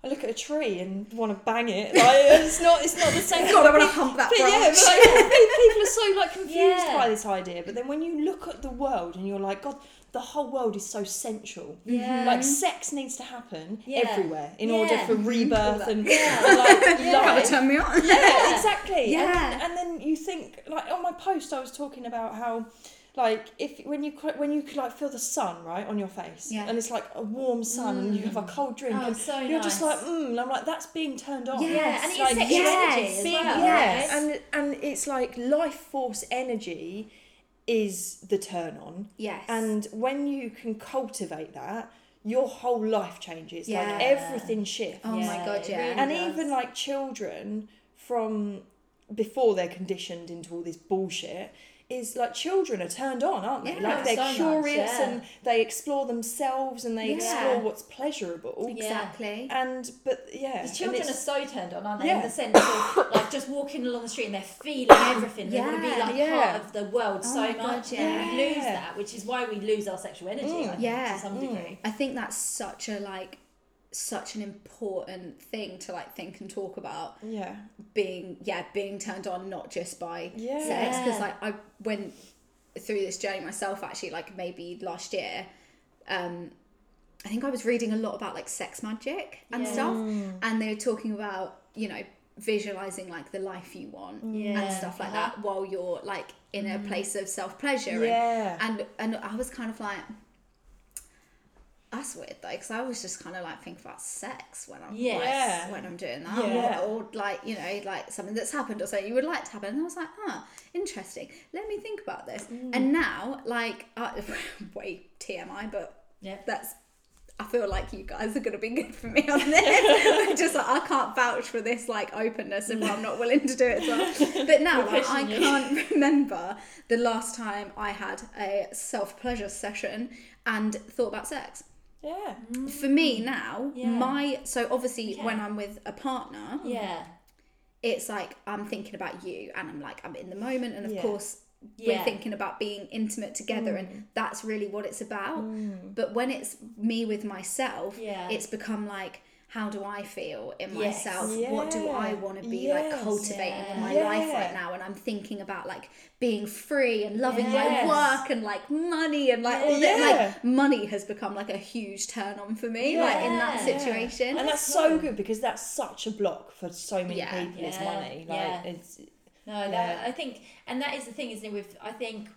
I look at a tree and want to bang it. Like uh, it's not it's not the same. God, I want to hump that But branch. yeah, but like, people are so like confused Yeah. by this idea. But then when you look at the world and you're like, God, the whole world is so central. Yeah. Like sex needs to happen Yeah. everywhere in order for rebirth and, Yeah. like Gotta life. turn me on. Yeah, exactly. Yeah. And and then you think like on my post, I was talking about how. Like if when you when you could like feel the sun right on your face Yeah. and it's like a warm sun and you have a cold drink Oh, and so you're just like mm and I'm like that's being turned on Yeah. Yeah, and it's Like, sexual yes, energy as being, well. yeah, Yes. and and it's like life force energy is the turn on, Yes. and when you can cultivate that, your whole life changes. Yeah. Like everything shifts. Oh my God, yeah. really and does. even like children from before they're conditioned into all this bullshit is like children are turned on aren't they Yeah. like they're So much, curious yeah. and they explore themselves and they Yeah. explore what's pleasurable exactly. and but yeah The children are so turned on, aren't they? Yeah. In the sense of like just walking along the street and they're feeling everything. They want to be Yeah, like yeah. part of the world Oh so my God, much. yeah. And we lose that, which is why we lose our sexual energy. I think, Yeah. to some degree. Mm. I think that's such a like such an important thing to like think and talk about yeah being yeah being turned on not just by Yeah. sex because like I went through this journey myself actually like maybe last year um I think I was reading a lot about like sex magic and Yeah. stuff and they were talking about you know visualizing like the life you want Yeah. and stuff like Uh-huh. that while you're like in a place of self pleasure Yeah. and, and and I was kind of like though because I was just kind of like thinking about sex when I'm Yes. like, when I'm doing that Yeah. or, or like you know like something that's happened or something you would like to happen and I was like huh interesting let me think about this Mm. and now like uh, way TMI but Yeah. that's I feel like you guys are going to be good for me on this. Just like I can't vouch for this like openness if I'm not willing to do it as well. But now like, I you. can't remember the last time I had a self pleasure session and thought about sex. Yeah For me now, Yeah. my so obviously Okay. when I'm with a partner, Yeah. it's like I'm thinking about you and I'm like I'm in the moment and of Yeah. course Yeah. we're thinking about being intimate together Mm. and that's really what it's about but when it's me with myself Yeah. it's become like how do I feel in Yes. myself what do I want to be Yes. like cultivating in my Yeah. life right now and I'm thinking about like being free and loving Yes. my work and like money and like all Yeah. that like money has become like a huge turn on for me like in that Yeah. situation and that's so good because that's such a block for so many Yeah. people is Yeah. money like Yeah. it's No, Yeah. that I think, and that is the thing, isn't it? With I think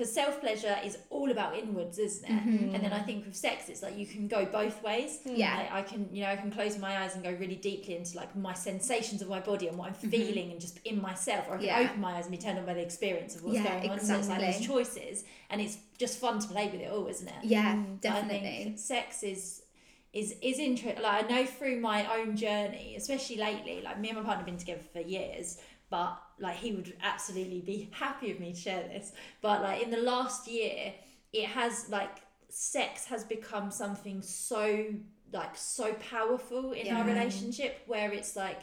because self pleasure is all about inwards, isn't it? Mm-hmm. And then I think with sex, it's like you can go both ways. Yeah. Like, I can, you know, I can close my eyes and go really deeply into like my sensations of my body and what I'm Mm-hmm. feeling and just in myself, or I can Yeah. open my eyes and be turned on by the experience of what's Yeah, going on. So it's like those exactly. choices, and it's just fun to play with it all, isn't it? yeah I definitely think sex is is is interesting. Like I know through my own journey, especially lately, like me and my partner have been together for years, but like he would absolutely be happy with me to share this. But like in the last year, it has like sex has become something so like so powerful in our relationship where it's like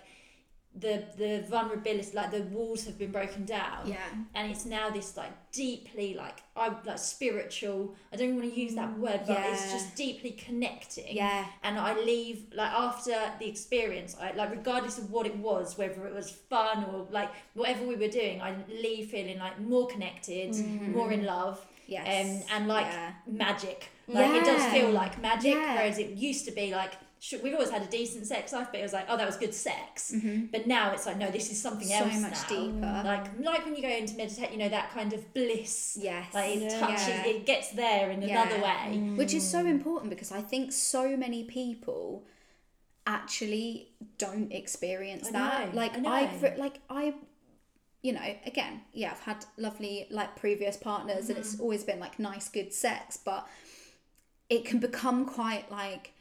the the vulnerability like the walls have been broken down Yeah. and it's now this like deeply like I like spiritual I don't want to use that word but it's just deeply connecting Yeah. and I leave like after the experience I like regardless of what it was whether it was fun or like whatever we were doing I leave feeling like more connected more in love Yes. um, and like Yeah. magic like it does feel like magic Yeah. whereas it used to be like sh- we've always had a decent sex life but it was like oh that was good sex but now it's like no this is something Mm-hmm. So else much now. deeper. like like when you go into meditate you know that kind of bliss Yes. like it Yeah. touches Yeah. it gets there in Yeah. another way Which is so important because I think so many people actually don't experience I that. know, like I. I've like I you know, again, yeah, I've had lovely like previous partners and Mm-hmm. it's always been like nice good sex, but it can become quite like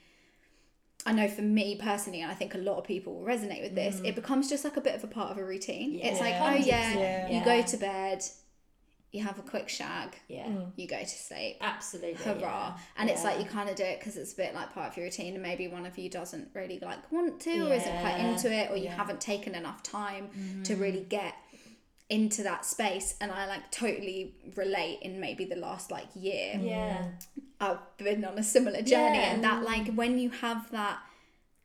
I know for me personally, and I think a lot of people will resonate with this, it becomes just like a bit of a part of a routine. it's like, Mm. Oh yeah, Yeah. you Yeah. go to bed, you have a quick shag, yeah you go to sleep absolutely hurrah yeah. and it's like you kind of do it because it's a bit like part of your routine and maybe one of you doesn't really like want to or isn't quite into it or you Yeah. haven't taken enough time to really get into that space and i like totally relate in maybe the last like year yeah i've been on a similar journey Yeah. and that like when you have that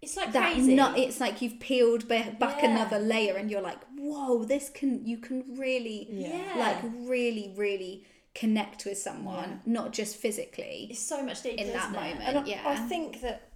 it's like that crazy not it's like you've peeled back Yeah. another layer and you're like whoa this can you can really Yeah. like really really connect with someone not just physically it's so much deeper in that isn't it? moment. And I, yeah. I think that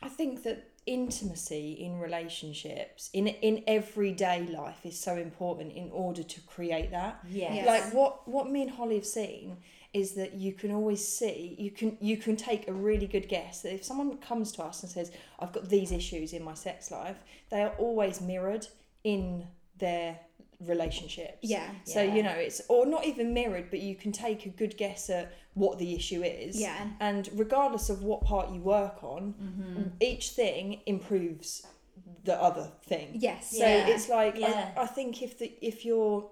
I think that intimacy in relationships in in everyday life is so important in order to create that. yeah Yes. Like what what me and Holly have seen is that you can always see you can you can take a really good guess that if someone comes to us and says I've got these issues in my sex life, they are always mirrored in their relationships. Yeah. So Yeah. you know it's or not even mirrored, but you can take a good guess at what the issue is. Yeah. And regardless of what part you work on, Mm-hmm. each thing improves the other thing. Yes. So Yeah. it's like Yeah. I, I think if the if you're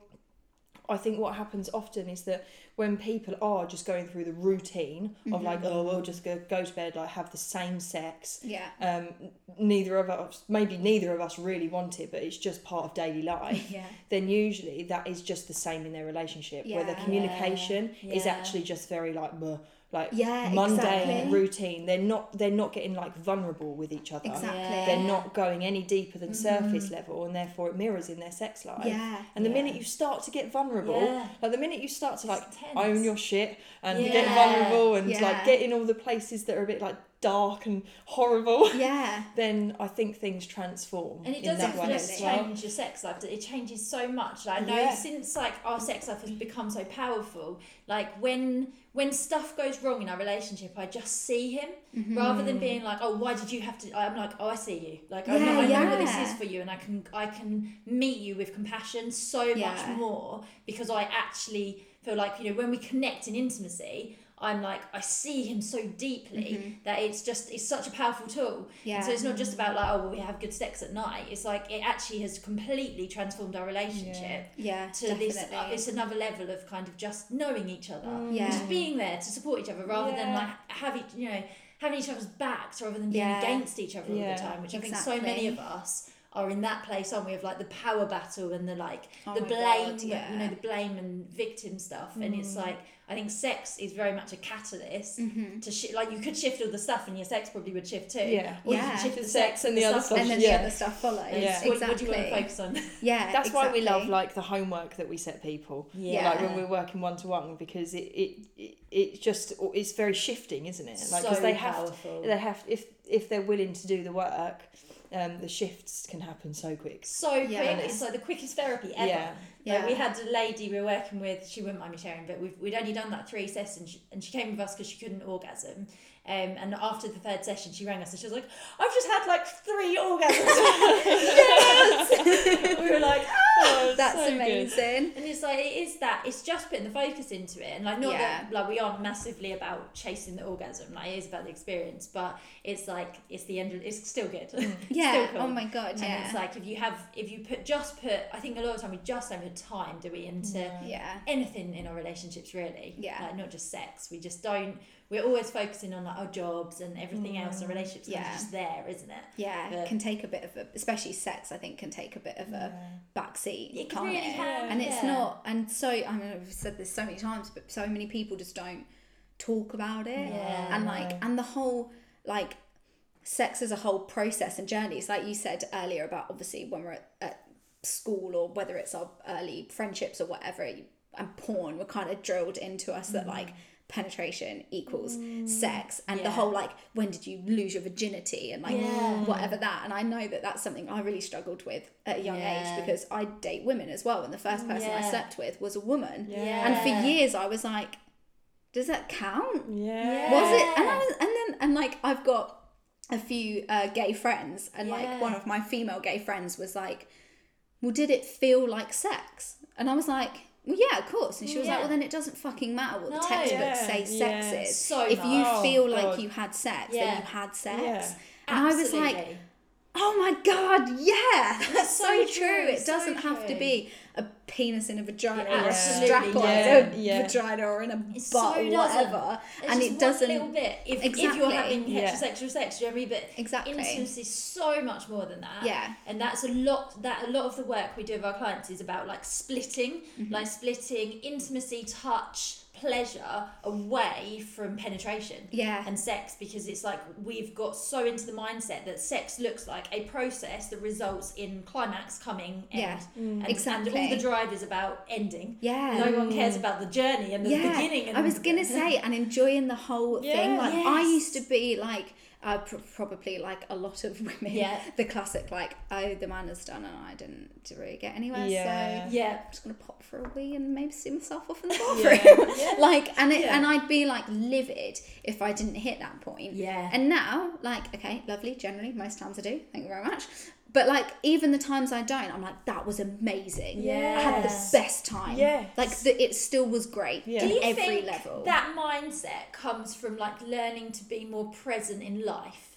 I think what happens often is that when people are just going through the routine of like, Mm-hmm. oh, we'll just go, go to bed, like have the same sex. Yeah. Um, neither of us, maybe neither of us really want it, but it's just part of daily life. Yeah. Then usually that is just the same in their relationship, where the Yeah. communication is Yeah. actually just very like, bleh, like Yeah, mundane exactly. routine. They're not they're not getting like vulnerable with each other. Exactly. Yeah. They're not going any deeper than mm-hmm. surface level, and therefore it mirrors in their sex life. Yeah. And the Yeah. minute you start to get vulnerable, like the minute you start to like own your shit and get vulnerable and like get in all the places that are a bit like dark and horrible, Yeah. then I think things transform. And it does well. change your sex life. It changes so much. Like, I know Yeah. since like our sex life has become so powerful. Like when when stuff goes wrong in our relationship, I just see him mm-hmm. rather than being like, oh, why did you have to? I'm like, oh, I see you. Like I, know, Yeah, I know what this is for you, and I can I can meet you with compassion so Yeah. much more because I actually feel like you know when we connect in intimacy. I'm like I see him so deeply mm-hmm. that it's just it's such a powerful tool. Yeah. And so it's not just about like oh well we have good sex at night. It's like it actually has completely transformed our relationship Yeah. to definitely. this uh, it's another level of kind of just knowing each other, mm, Yeah. just being there to support each other rather than like have each you know having each other's backs rather than being Yeah. against each other all the time. Which I think so many of us are in that place, aren't we? Of like the power battle and the like Oh the blame, God, yeah. you know, the blame and victim stuff. And it's mm. like I think sex is very much a catalyst to shi like you could shift all the stuff and your sex probably would shift too. Yeah. Or you Yeah. could shift The the sex sex and the other stuff stuff, and then yeah. the other stuff follows. Yeah. What, Exactly. what do you want to focus on? Yeah. That's why we love like the homework that we set people. Yeah. Like when we're working one to one because it, it it it just it's very shifting, isn't it? Like 'cause So they have powerful. they have if if they're willing to do the work, um, the shifts can happen so quick. so Yeah. quick. It's like the quickest therapy ever. Yeah. Like Yeah. we had a lady we were working with. She wouldn't mind me sharing, but we've, we'd only done that three sessions, and she came with us because she couldn't orgasm. Um, and after the third session, she rang us and she was like, "I've just had like three orgasms." yes. we were like, Oh, That's so good. amazing. and it's like it is that it's just putting the focus into it, and like not that like we aren't massively about chasing the orgasm. Like it is about the experience, but it's like it's the end. Of, it's still good. Yeah. Still cool. Oh my god. And Yeah. it's like if you have if you put just put I think a lot of time we just don't put time do we into yeah. anything in our relationships really Yeah. like not just sex we just don't we're always focusing on like our jobs and everything else, mm, and relationships Yeah. are just there, isn't it? yeah, But- can take a bit of a, especially sex. I think can take a bit of a backseat, It can't really it? can, and it's not. And so I mean, I've said this so many times, but so many people just don't talk about it. Yeah, and like, and the whole like sex as a whole process and journey. It's like you said earlier about obviously when we're at, at school or whether it's our early friendships or whatever, and porn, we're kind of drilled into us that mm. like penetration equals sex and the whole like when did you lose your virginity and like Yeah. whatever that and i know that that's something i really struggled with at a young Yeah. age because i date women as well and the first person i slept with was a woman Yeah. and for years i was like does that count Yeah. was it and i was and then and like i've got a few uh, gay friends and Yeah. like one of my female gay friends was like well did it feel like sex and i was like well yeah of course and she was like well then it doesn't fucking matter what No. the textbooks Yeah, say sex yeah. is So if you much. feel Oh, like you had sex Yeah. then you had sex Yeah. and i was like Oh my god, yeah, that's so, so true. true, It so doesn't have to be a penis in a vagina Yeah, or a absolutely, strap on yeah, a yeah. vagina or in a It butt so or doesn't. whatever, It's and just it doesn't. one little bit. If, if you're having Yeah. heterosexual sex, do you know what I mean? But Exactly. intimacy is so much more than that. Yeah. and that's a lot. That a lot of the work we do with our clients is about like splitting, Mm-hmm. like splitting intimacy, touch, pleasure away from penetration. Yeah. and sex because it's like we've got so into the mindset that sex looks like a process that results in climax coming end. Yeah, and, exactly. and all the is about ending. Yeah. no one cares about the journey and the yeah, beginning. And I was gonna say, and enjoying the whole thing. Yeah. Like I used to be like. Uh, pr- probably like a lot of women, Yeah. the classic like, oh, the man is done and I didn't really get anywhere, Yeah. so yeah, I'm just gonna pop for a wee and maybe see myself off in the Yeah. bathroom. Yeah. like, and it, Yeah. and I'd be like livid if I didn't hit that point. Yeah. And now, like, okay, lovely. Generally, most times I do. Thank you very much. But like, even the times I don't, I'm like, that was amazing. Yeah, I had the best time. Yeah, Like, the, it still was great Yeah. at Do you every think level. that mindset comes from like learning to be more present in life?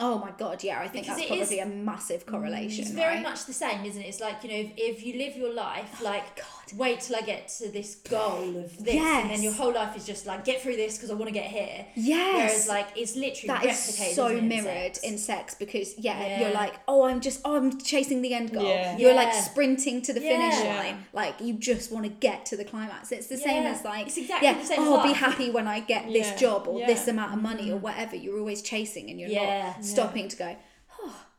oh my god, yeah. I think Because that's it probably is- a massive correlation. It's very right? much the same, isn't it? It's like you know, if, if you live your life oh like, God. Wait till I get to this goal of this, and then your whole life is just like get through this because I want to get here. Yes. Whereas like it's literally that is replicated so isn't in mirrored sex? in sex because yeah, Yeah. you're like oh i'm just oh i'm chasing the end goal Yeah. you're like sprinting to the finish Yeah. line like you just want to get to the climax it's the same as like It's exactly yeah the same oh i'll be happy when i get Yeah. this job or Yeah. this amount of money or mm-hmm. whatever you're always chasing and you're Yeah. not stopping to go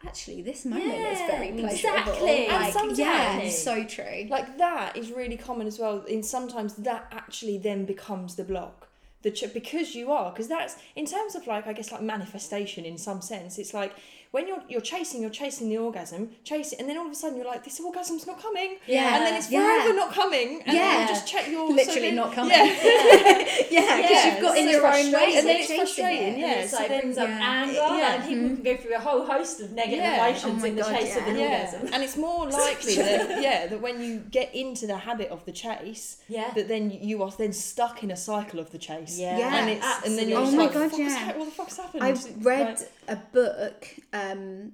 actually this moment is very pleasurable. exactly. And like sometimes- yeah. so true. Like that is really common as well. In sometimes that actually then becomes the block. The ch- because you are because that's in terms of like i guess like manifestation in some sense it's like when you're you're chasing you're chasing the orgasm chase it and then all of a sudden you're like this orgasm's not coming Yeah. and then it's Yeah. forever not coming and Yeah. then you just check your so literally then- not coming yeah, yeah because you've got it's in your own way frustrating. and then it's chasing frustrating it. yeah And it's so like then brings up yeah. anger. Yeah. Like people can go through a whole host of negative Yeah. emotions Oh in the God, chase of yeah. an yeah, orgasm. and it's more likely that yeah that when you get into the habit of the chase, Yeah. that then you are then stuck in a cycle of the chase. Yeah. Yeah. and it's and then you're Oh just my like, God, yeah. what the fuck's happened? I Like- read a book, um,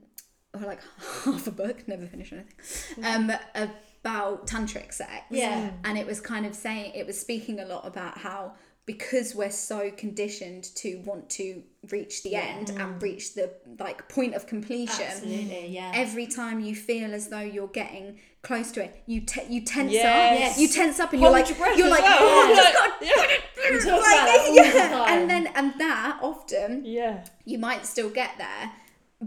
or like half a book, never finished anything, um, about tantric sex. Yeah. And it was kind of saying, it was speaking a lot about how because we're so conditioned to want to reach the end and mm. reach the like point of completion. Absolutely, yeah. Every time you feel as though you're getting close to it, you te- you tense Yes. up. You tense up, and you're like you're like well. oh, I've just Like, got yeah. put it We through. talk Like, about the And then and that often yeah, you might still get there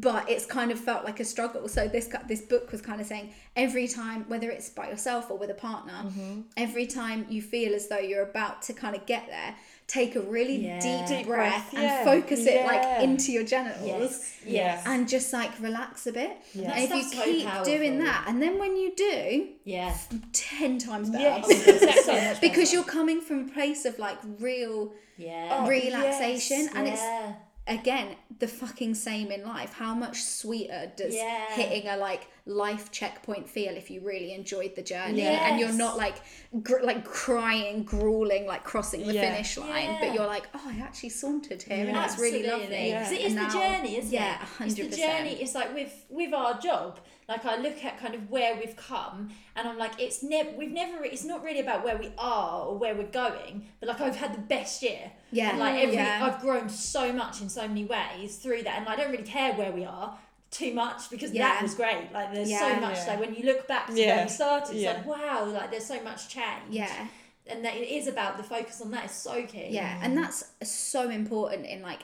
but it's kind of felt like a struggle so this this book was kind of saying every time whether it's by yourself or with a partner Mm-hmm. every time you feel as though you're about to kind of get there take a really Yeah. deep, Deep breath, breath, and yeah. focus it like into your genitals Yes. Yes. and just like relax a bit Yeah. and if you stuff's so keep doing that and then when you do Yeah. 10 times better Yes, my God, it's exactly. so because you're coming from a place of like real Yeah. Oh, relaxation yes. and it's yeah. Again the fucking same in life how much sweeter does Yeah. hitting a like life checkpoint feel if you really enjoyed the journey Yes. and you're not like gr- like crying grueling like crossing the Yeah. finish line Yeah. but you're like oh i actually sauntered here and Yeah. it's really lovely Yeah. 'Cause it is And the now- journey, isn't it? yeah it? 100% It's the journey. It's like with with our job. like I look at kind of where we've come, and I'm like, it's never, we've never, it's not really about where we are or where we're going, but like I've had the best year. Yeah. And, like every, Yeah. I've grown so much in so many ways through that, and I don't really care where we are too much because Yeah. that was great. Like there's Yeah. so much. Yeah. Like when you look back to Yeah. where we started, it's Yeah. like wow, like there's so much change. Yeah. And that it is about the focus on that is so key. Yeah, and that's so important in like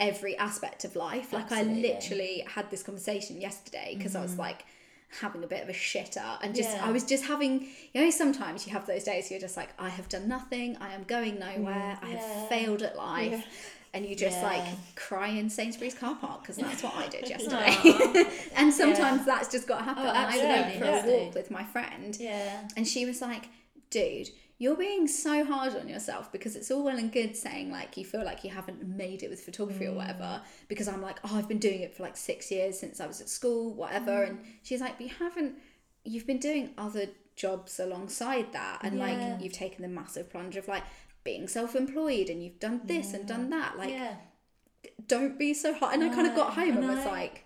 every aspect of life. Like Absolutely. I literally had this conversation yesterday because I was mm-hmm. like having a bit of a shitter and just Yeah. I was just having you know sometimes you have those days you're just like I have done nothing, I am going nowhere, I Yeah. have failed at life. And you just like cry in Sainsbury's car park because that's what I did yesterday. and sometimes that's just got to happen. Oh, I went for yeah. a walk with my friend Yeah. and she was like, dude, you're being so hard on yourself because it's all well and good saying like you feel like you haven't made it with photography or whatever. Mm. Because I'm like, oh, I've been doing it for like six years since I was at school, whatever. Mm. And she's like, but you haven't, you've been doing other jobs alongside that. And Yeah. like you've taken the massive plunge of like being self employed and you've done this and done that. Like, yeah. don't be so hard. And I kind of got home I and was like,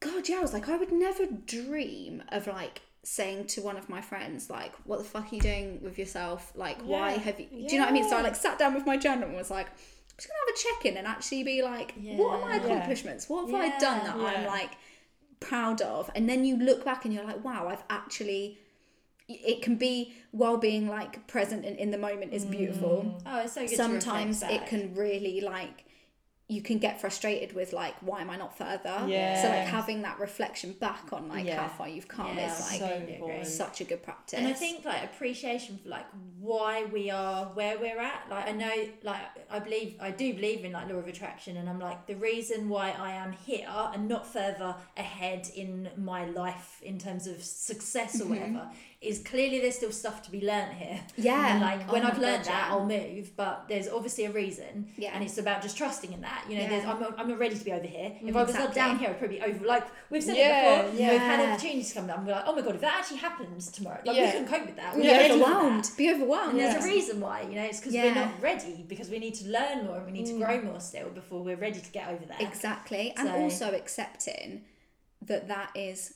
God, yeah, I was like, I would never dream of like saying to one of my friends, like, what the fuck are you doing with yourself? Like, why have you, do you know what I mean? So I like sat down with my journal and was like, I'm just gonna have a check in and actually be like, what are my Yeah. Yeah. accomplishments? What have I done that I'm like proud of? And then you look back and you're like, wow, I've actually. It can be while being like present and in the moment is beautiful mm. Oh, it's so good. to sometimes reflect it can really like you can get frustrated with like why am I not further? Yeah. So like having that reflection back on like Yeah. how far you've come Yeah, is like so important. such a good practice. And I think like appreciation for like why we are where we're at. Like I know, like I believe, I do believe in like law of attraction, and I'm like the reason why I am here and not further ahead in my life in terms of success or mm-hmm. whatever is clearly there's still stuff to be learnt here. Yeah. Like Oh when my I've learnt God, that, yeah. I'll move. But there's obviously a reason, Yeah. and it's about just trusting in that. You know, Yeah. there's I'm not, I'm not ready to be over here. If mm, I was Exactly. down here, I'd probably be over. Like we've said Yeah, it before, Yeah. we've had yeah. opportunities come up. I'm like, oh my god, if that actually happens tomorrow, like Yeah. we couldn't cope with that. We're Yeah. not ready for overwhelmed. that. Be overwhelmed. And there's Yeah. a reason why, you know, it's because Yeah. we're not ready because we need to learn more and we need to grow mm. more still before we're ready to get over that. Exactly. And also accepting that that is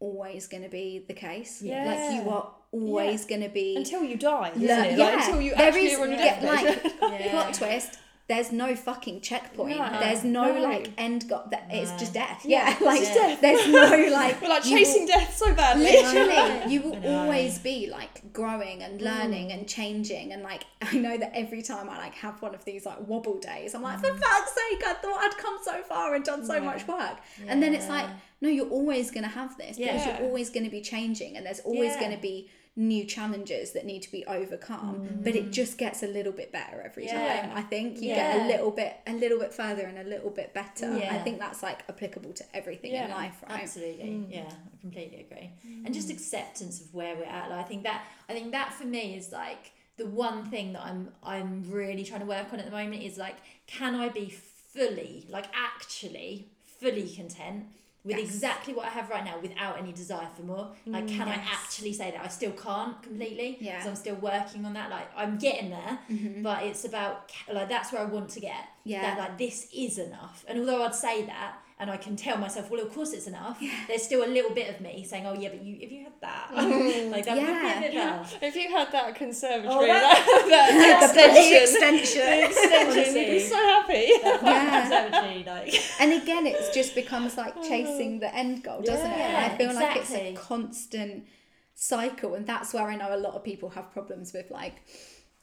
always going to be the case. Yeah. Like you are always going to be Until you die, isn't Yeah, it? yeah. Like, until you actually is- on your yeah, deathbed. like Yeah. plot twist. There's no fucking checkpoint. No. there's no, No. like end goal. That it's just death. Yeah, Yeah, like death. there's no like. We're like you chasing death so badly. Literally, you will always be like growing and mm. learning and changing. And like, I know that every time I like have one of these like wobble days, I'm like, for mm. fuck's sake, I thought I'd come so far and done so much work. And then it's like, no, you're always going to have this because Yeah. you're always going to be changing and there's always Yeah. going to be new challenges that need to be overcome but it mm. just gets a little bit better every Yeah. time i think. You get a little bit a little bit further and a little bit better. I think that's like applicable to everything in life right? Absolutely, mm. yeah, I completely agree. And just mm. acceptance of where we're at. Like, I think that I think that for me is like the one thing that I'm I'm really trying to work on at the moment is like, can I be fully, like actually fully content with Yes. exactly what I have right now without any desire for more? Like, can I actually say that? I still can't completely Yeah. because I'm still working on that. Like, I'm getting there, mm-hmm. but it's about like that's where I want to get. Yeah. That like this is enough. And although I'd say that, and I can tell myself, well, of course it's enough. There's still a little bit of me saying, oh yeah, but you if you had that, mm. like that would be a bit. If you had that conservatory, Oh, that, that the bloody extension, extension extension, you'd be so happy. Yeah. Like. and again it just becomes like chasing the end goal doesn't it Yeah, i feel like it's a constant cycle and that's where i know a lot of people have problems with like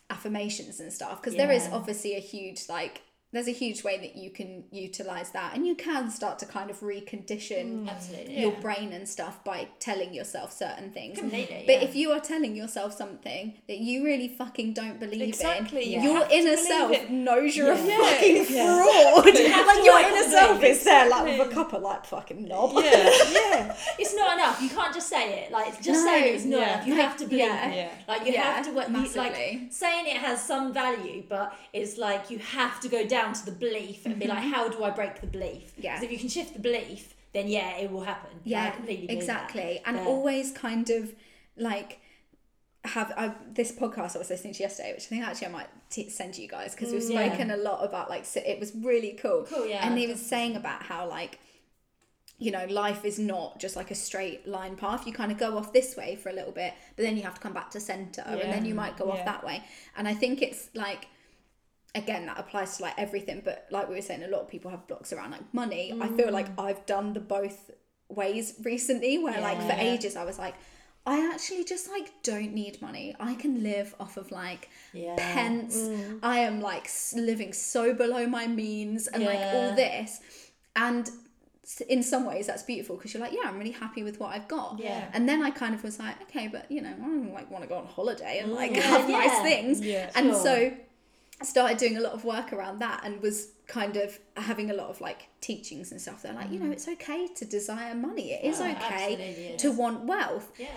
affirmations and stuff because there is obviously a huge like there's a huge way that you can utilize that and you can start to kind of recondition Absolutely. your brain and stuff by telling yourself certain things Completely. but yeah. if you are telling yourself something that you really fucking don't believe Exactly, in, you your have inner self it. knows you're Yeah. a fucking Yeah. fraud. You like your inner self believe is there, like with a Exactly. cup of like fucking knob. Yeah, yeah. it's not enough. You can't just say it. Like just No, saying it is not yeah. enough. You have to believe Yeah. it. Yeah. Like you Yeah, have to work. You, like saying it has some value, but it's like you have to go down to the belief and be like, how do I break the belief? Mm-hmm. Yeah. 'Cause if you can shift the belief, then yeah, it will happen. Yeah, completely exactly. that. And Yeah. always kind of like have I, this podcast I was listening to yesterday, which I think actually I might t- send you guys because we've Mm, yeah. spoken a lot about like so it was really cool. Cool, yeah, And he was saying about how like you know, life is not just like a straight line path. You kind of go off this way for a little bit, but then you have to come back to center and then you might go off that way. And I think it's like, again, that applies to like everything, but like we were saying, a lot of people have blocks around like money. I feel like mm. I've done the both ways recently where like for ages I was like, I actually just like don't need money. I can live off of like Yeah. pence. Mm. I am like living so below my means and like all this. And in some ways that's beautiful because you're like, yeah, I'm really happy with what I've got. Yeah. And then I kind of was like, okay, but you know, I don't, like want to go on holiday and like Yeah, mm. have nice things. Yeah. And Sure. so started doing a lot of work around that and was kind of having a lot of like teachings and stuff. They're like, you know, it's okay to desire money. It is Oh, okay to want wealth Yeah.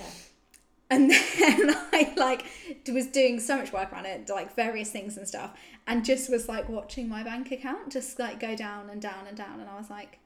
and then I like was doing so much work around it, like various things and stuff, and just was like watching my bank account just like go down and down and down, and I was like,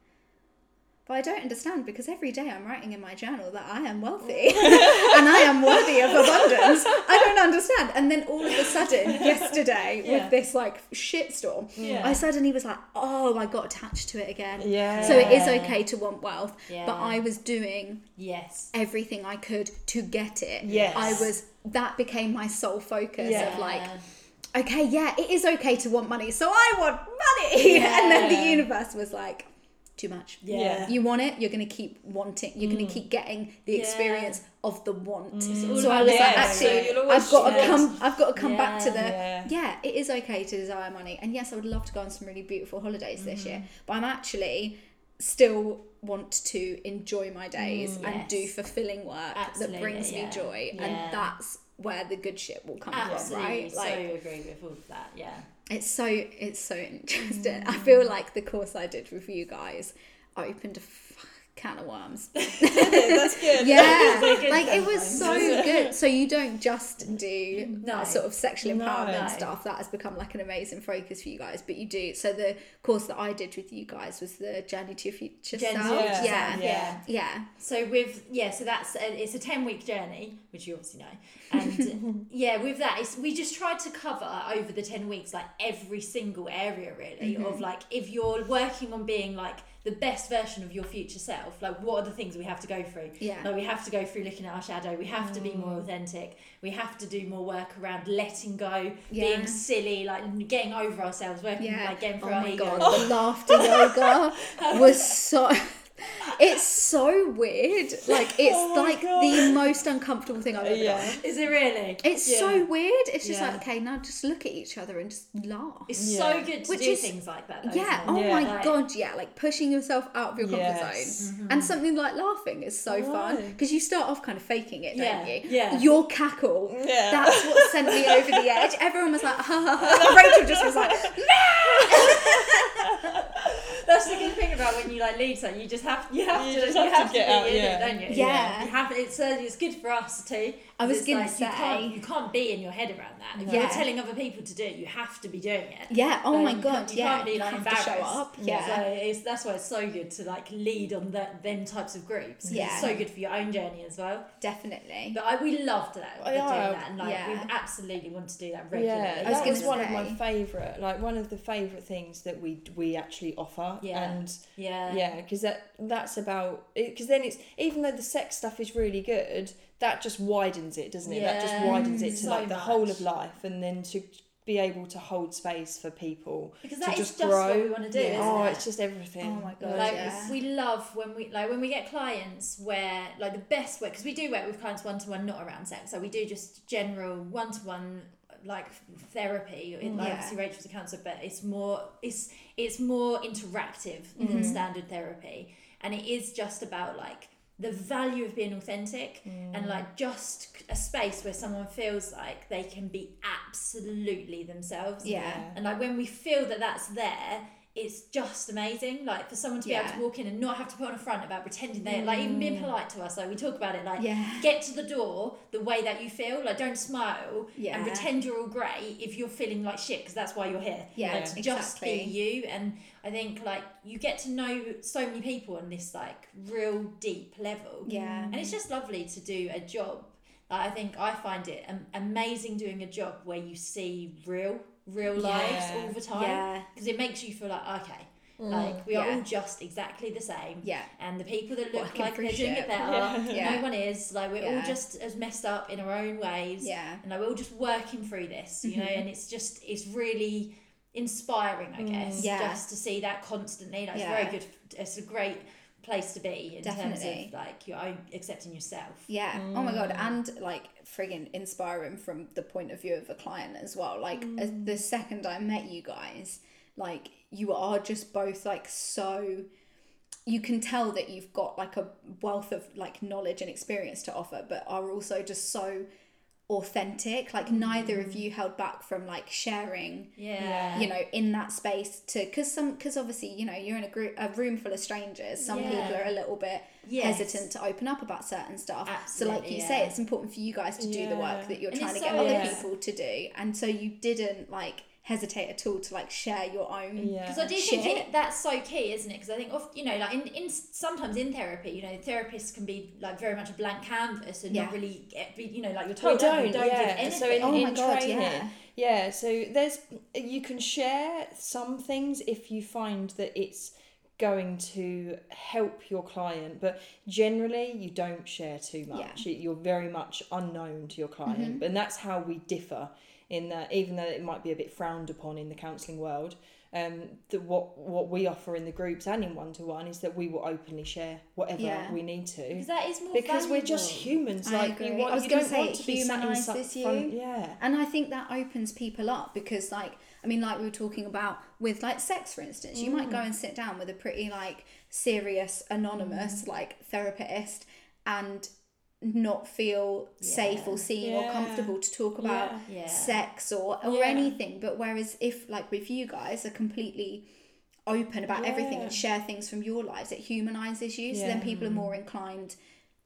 but I don't understand because every day I'm writing in my journal that I am wealthy oh. and I am worthy of abundance. I don't understand. And then all of a sudden, yesterday, Yeah. with this like shitstorm, Yeah. I suddenly was like, oh, I got attached to it again. Yeah. So it is okay to want wealth, but I was doing Yes. everything I could to get it. Yes. I was that became my sole focus Yeah. of like, okay, yeah, it is okay to want money, so I want money. and then the universe was like, too much. Yeah. You want it, you're gonna keep wanting you're gonna mm. keep getting the Yeah. experience of the want. all So I was like, Yeah, so actually, you'll always I've got to come I've got to come back to the Yeah. yeah, it is okay to desire money. And yes, I would love to go on some really beautiful holidays this year, mm-hmm. but I'm actually still want to enjoy my days mm, and Yes. do fulfilling work Absolutely, that brings me joy. Yeah. And that's where the good shit will come Absolutely. from, right? So agree with all of that. Yeah. It's so it's so interesting. I mm. feel like the course I did with you guys opened a can of worms. That's good. Yeah, good like it was so good. So you don't just do No. that sort of sexual empowerment No. stuff. That has become like an amazing focus for you guys. But you do. So the course that I did with you guys was the journey to your future to self. Yeah, yeah, yeah. yeah. So with yeah, so that's a, it's a ten week journey, which you obviously know, and yeah, with that, it's we just tried to cover over the ten weeks like every single area really Mm-hmm. of like if you're working on being like the best version of your future self, like what are the things we have to go through? Yeah. Mm. like we have to go through looking at our shadow. We have to be more authentic. We have to do more work around letting go, Yeah. being silly, like getting over ourselves, working Yeah. like getting Oh our my ego. god, the laughter yoga was so. It's so weird. Like it's Oh like God. the most uncomfortable thing I've ever Yeah. done. Is it really? It's Yeah. so weird. It's just Yeah. like okay, now just look at each other and just laugh. It's Yeah. so good to Which do is- things like that. Though, yeah. Oh? Yeah. my Like- god. Yeah. Like pushing yourself out of your comfort Yes. zone, mm-hmm. and something like laughing is so fun because you start off kind of faking it, don't Yeah, you? yeah. Your cackle. Yeah. That's what sent me over the edge. Everyone was like, ha ha ha. Rachel just was like, That's the good thing about when you like lead something. You just have you have You to just you have to have to, get be out, in yeah. it, don't you? Yeah. You have it's uh, it's good for us too. I was gonna like, you can't say- you can't be in your head around that. If Yeah. you're telling other people to do it, you have to be doing it. yeah. Oh Like, my you god. can't- you yeah. can't be like you have embarrassed. to show up. Yeah. So it's that's why it's so good to like lead on that them types of groups. Yeah. It's so good for your own journey as well. Definitely. But I, we loved that. Oh, doing yeah. that, and like Yeah. we absolutely want to do that regularly. Yeah, I was that was one of my favourite, like one of the favourite things that we we actually offer. Yeah. And yeah. yeah, because that that's about because then it's even though the sex stuff is really good, that just widens it, doesn't it? That just widens it mm, to so like the whole of life, and then to be able to hold space for people Because to that is just just grow. what we want to do. Yeah. Isn't oh, it? it's just everything. Oh my God, like yeah. we love when we like when we get clients where like the best way because we do work with clients one to one not around sex so we do just general one to one like therapy It- like Yeah. obviously Rachel's a counsellor but it's more it's it's more interactive than mm-hmm. standard therapy and it is just about like the value of being authentic and mm. like just a space where someone feels like they can be absolutely themselves Yeah. and like when we feel that that's there, it's just amazing. Like for someone to be able to walk in and not have to put on a front about pretending they're like even being mm. polite to us. Like we talk about it, like Yeah. get to the door the way that you feel. Like don't smile Yeah. and pretend you're all great if you're feeling like shit because that's why you're here. Yeah, like, just be you. And I think like you get to know so many people on this like real deep level. Yeah. And it's just lovely to do a job. Like, I think I find it amazing doing a job where you see real, real lives Yeah. all the time Yeah. because it makes you feel like okay, mm. Like we are yeah. all just exactly the same. Yeah. And the people that look Working like they're doing it better, no one is. Like we're all just as messed up in our own ways. Yeah. And like we're all just working through this, you know, Mhm. and it's just it's really inspiring, I mm, guess. Yeah. Just to see that constantly. Like Yeah. it's very good it's a great place to be in terms Definitely. of like your own accepting yourself. Yeah. Oh my god. Mm. And like friggin' inspiring from the point of view of a client as well. Like as mm. the second I met you guys, like you are just both like so. You can tell that you've got like a wealth of like knowledge and experience to offer, but are also just so authentic. Like neither of mm. you held back from like sharing Yeah. you know in that space to because some because obviously you know you're in a group a room full of strangers some Yeah. people are a little bit Yes. hesitant to open up about certain stuff so like Absolutely, you say it's important for you guys to do the work that you're And trying to it's get other Yeah. people to do and so you didn't like hesitate at all to like share your own Yeah. Because I do Shit. think it, that's so key, isn't it? Because I think, of, you know, like in, in sometimes in therapy, you know, therapists can be like very much a blank canvas and not really, get, be, you know, like you're told, don't, don't, you, don't yeah. give So in, Oh in my God, training, yeah. yeah. So there's you can share some things if you find that it's going to help your client, but generally you don't share too much. You- You're very much unknown to your client, Mm-hmm. and that's how we differ. In that, even though it might be a bit frowned upon in the counselling world, um, that what what we offer in the groups and in one to one is that we will openly share whatever Yeah. we need to because that is more because we're just humans. I Like agree. want, I was say it to sat in humanises you. front. Yeah. And I think that opens people up because, like, I mean, like we were talking about with like sex, for instance, you might go and sit down with a pretty like serious, anonymous like therapist and not feel safe or seen or comfortable to talk about Yeah. sex or or Yeah. anything. But whereas if like with you guys are completely open about everything and share things from your lives, it humanizes you. So then people are more inclined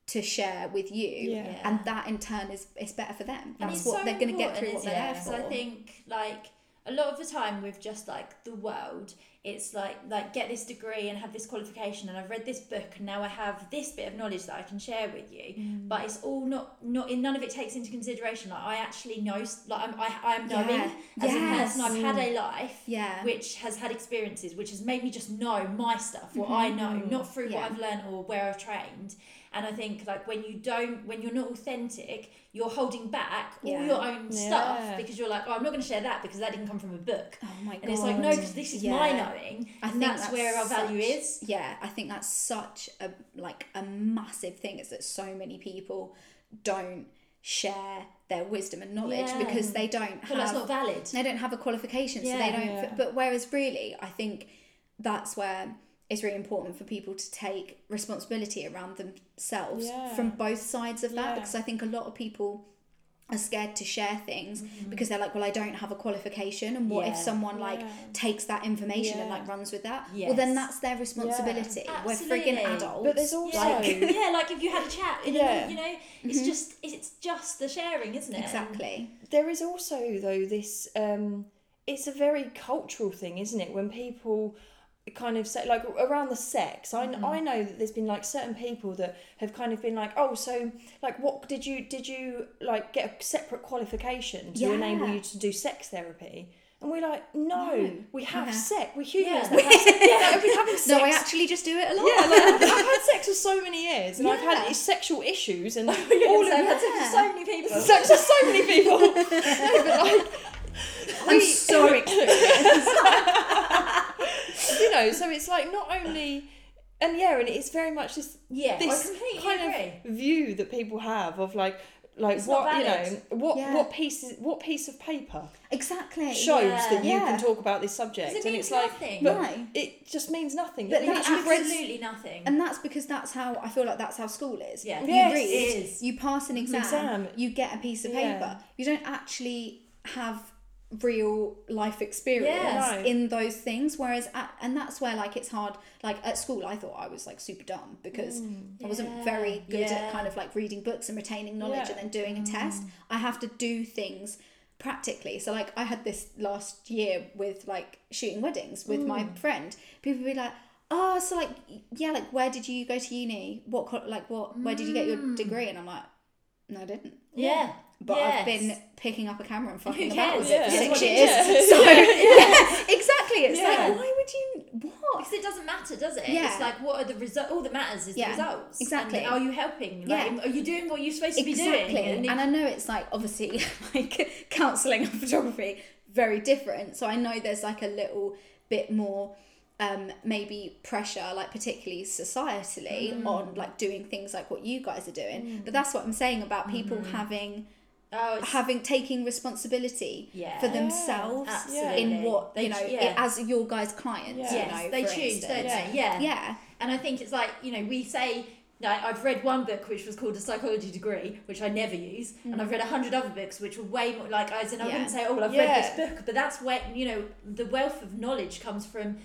to share with you Yeah. and that in turn is is better for them that's what so they're going to get through what they're there for I think like a lot of the time with just like the world, it's like like get this degree and have this qualification and I've read this book and now I have this bit of knowledge that I can share with you. Mm. But it's all not not in none of it takes into consideration like I actually know like I'm I, I am Yeah. knowing as Yes. a person I've had a life yeah which has had experiences which has made me just know my stuff what I know not through Mm-hmm. Yeah. what I've learned or where I've trained and I think like when you don't when you're not authentic you're holding back all Yeah. your own stuff because you're like oh I'm not going to share that because that didn't come from a book oh my god and it's like no because this is my Yeah. knowing I and think that's, where our value such- is yeah i think that's such a like a massive thing is that so many people don't share their wisdom and knowledge Yeah. because they don't but that's not valid they don't have a qualification so they don't Yeah. but whereas really i think that's where it's really important for people to take responsibility around themselves Yeah. from both sides of that Yeah. because i think a lot of people are scared to share things because they're like well i don't have a qualification and what if Mm-hmm. Yeah. someone like Yeah. takes that information and like runs with that well then that's their responsibility we're Absolutely. friggin adults But there's also like, yeah like if you had a chat Yeah. a, you know it's just it's just the sharing isn't it Mm-hmm. exactly there is also though this um it's a very cultural thing isn't it when people kind of say like around the sex I, mm-hmm. I know that there's been like certain people that have kind of been like oh so like what did you did you like get a separate qualification to Yeah. enable you to do sex therapy and we're like no, No. we have Yeah. sex we're humans Yeah. that have sex. yeah, like, we've having sex no i actually just do it a lot yeah, like I've, had sex for so many years, and I've had sexual issues, and oh, You're all of. I've had sex with so many people Sex with so many people. no, but like, i'm we- so experienced you know, so it's like not only, and yeah, and it's very much this yeah this kind agree of view that people have of like like It's what you know what Yeah. what piece is, what piece of paper exactly shows Yeah. that you Yeah. can talk about this subject, it and it's like nothing. No. it just means nothing. But It means that's absolutely nothing and that's because that's how I feel like that's how school is. Yeah. you read, it is. you pass an exam, Exam. you get a piece of paper. You don't actually have real life experience Yeah. No. in those things. Whereas, at, and that's where like it's hard. Like at school, I thought I was like super dumb because mm. I wasn't very good Yeah. at kind of like reading books and retaining knowledge Yeah. and then doing a test. Mm. I have to do things practically. So like I had this last year with like shooting weddings with my mm. friend. People would be like, "Oh, so like yeah, like where did you go to uni? What like what where did you get your degree?" And I'm like, "No, I didn't." yeah But I've Yes. been picking up a camera and fucking about with it Yeah. for Yeah. six years. is. So yeah, exactly. It's Yeah. like why would you what? because it doesn't matter, does it? Yeah. It's like what are the results? All that matters is Yeah, the results. exactly. And are you helping? Yeah. Are you doing what you're supposed to exactly be doing? and, if- i know it's like obviously like counselling and photography very different so i know there's like a little bit more um maybe pressure like particularly societally Mm. on like doing things like what you guys are doing but that's what i'm saying about people Mm. having oh, having taking responsibility Yeah. for themselves absolutely. in what They you know yeah. as your guys clients Yeah. you know they choose, don't they? Yeah. yeah And I think it's like, you know, we say, I've read one book which was called A Psychology Degree, which I never use, and I've read a hundred other books which were way more, like, I said, I Mm. Yeah. wouldn't say, oh, well, I've Yeah. read this book, but that's where, you know, the wealth of knowledge comes from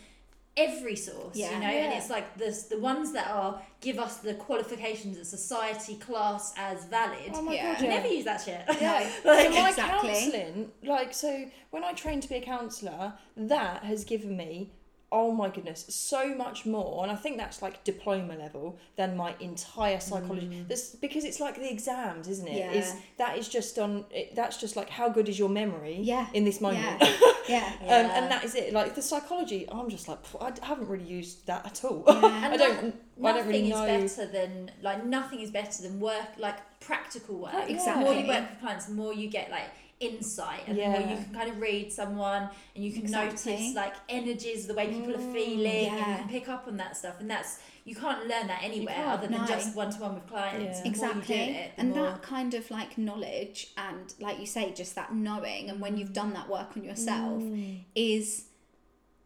every source, Yeah. you know, and it's like the, the ones that are, give us the qualifications that society class as valid. Oh my Yeah. god, We yeah. never use that shit. Yeah, Like- so my Exactly. counselling, like, so when I trained to be a counsellor, that has given me, oh my goodness, so much more, and I think that's like diploma level than my entire psychology. That's because it's like the exams, isn't it? Yeah. Is that is just on? It, that's just like how good is your memory? Yeah. In this moment. yeah yeah Um, and that is it. Like the psychology, I'm just like I haven't really used that at all. Yeah. I don't. I don't really know. is better than like nothing is better than work like practical work. Yeah. The more you work with clients, the more you get like insight, and Yeah. you can kind of read someone, and you can Exactly. notice like energies, the way people are Mm, feeling, and you can pick up on that stuff. And that's you can't learn that anywhere other than no. just one to one with clients. Yeah. The more you exactly it, and more that kind of like knowledge and like you say just that knowing and when you've done that work on yourself Mm. is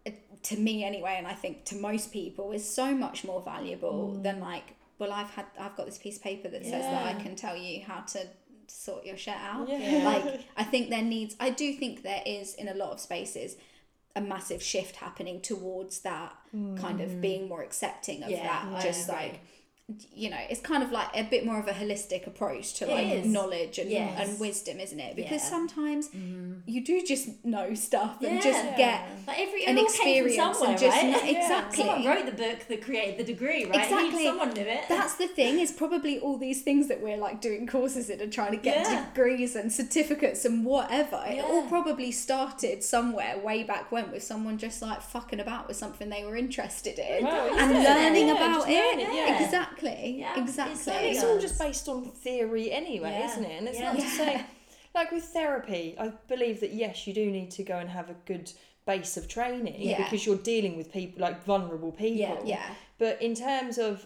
uh, to me anyway and i think to most people is so much more valuable Mm. than like well i've had i've got this piece of paper that says that i can tell you how to sort your shit out Yeah. like i think there needs i do think there is in a lot of spaces a massive shift happening towards that kind of mm. being more accepting of Yeah, that I just agree. like you know it's kind of like a bit more of a holistic approach to like knowledge and, Yes. and wisdom isn't it because Yeah. sometimes mm-hmm. you do just know stuff and Yeah. just get like every an it came from experience somewhere, and just right? kn- exactly Someone wrote the book that created the degree, right? He- Exactly. someone knew it. that's the thing is probably all these things that we're like doing courses in and trying to get Yeah. degrees and certificates and whatever it all probably started somewhere way back when with someone just like fucking about with something they were interested in Well, and yeah, learning yeah, about it learn it, yeah. Exactly Yeah, it's exactly so it's all just based on theory anyway, Yeah. isn't it? And it's Yeah. not to say, like with therapy, I believe that yes, you do need to go and have a good base of training Yeah. because you're dealing with people like vulnerable people. Yeah, yeah But in terms of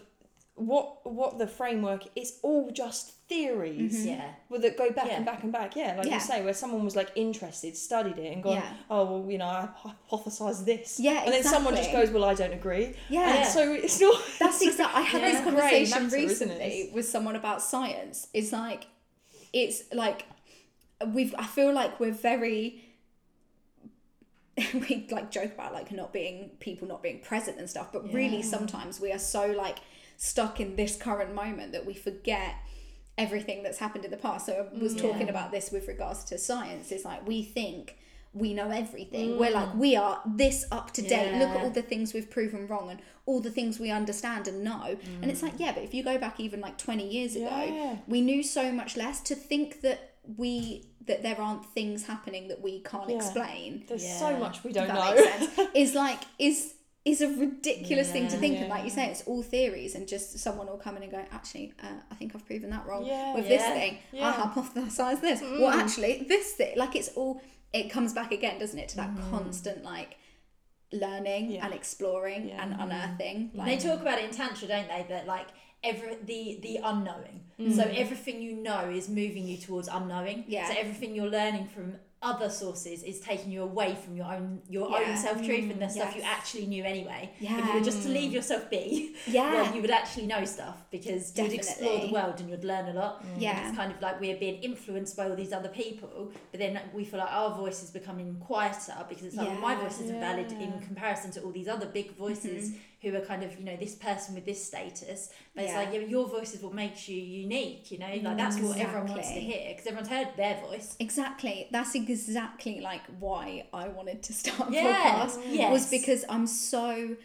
what what the framework is all just theories mm-hmm. yeah. well, that go back Yeah. and back and back yeah like Yeah. you say where someone was like interested studied it and gone Yeah. oh well you know i hypothesized this Yeah, and then someone just goes well i don't agree Yeah. And so it's not That's exactly. I had Yeah. this conversation matter, recently with someone about science. It's like, it's like, we've. I feel like we're very. we like joke about like not being people not being present and stuff, but really sometimes we are so like stuck in this current moment that we forget everything that's happened in the past. So I mm, was talking about this with regards to science. It's like we think we know everything. We're like mm. we are this up to date. Look at all the things we've proven wrong and all the things we understand and know. And it's like mm. yeah, but if you go back even like 20 years ago, Yeah. we knew so much less to think that we that there aren't things happening that we can't Yeah. explain. there's Yeah. so much we don't If know that makes sense. Is like is is a ridiculous thing to Yeah. think and like you say it's all theories and just someone will come in and go actually uh, i think i've proven that wrong Yeah. with this Yeah. thing i Yeah. hypothesize this well actually this thing like it's all it comes back again doesn't it to that constant like learning Yeah. and exploring Yeah. and unearthing they like talk about it in tantra, don't they? That like every the the unknowing. Mm. So everything you know is moving you towards unknowing. Yeah. So everything you're learning from other sources is taking you away from your own your Yeah. own self truth and the mm, stuff you actually knew anyway. Yeah. If you were just to leave yourself be, Yeah. you would actually know stuff because you'd explore the world and you'd learn a lot. Mm. And Yeah. it's kind of like we're being influenced by all these other people, but then we feel like our voice is becoming quieter because it's like well, my voice isn't valid in comparison to all these other big voices mm-hmm. Who are kind of you know this person with this status. But it's Mm-hmm. Like yeah, your voice is what makes you unique. You know, like that's what everyone wants to hear because everyone's heard their voice. Exactly. That's exactly like why I wanted to start a Yeah, podcast. yes. Was because I'm so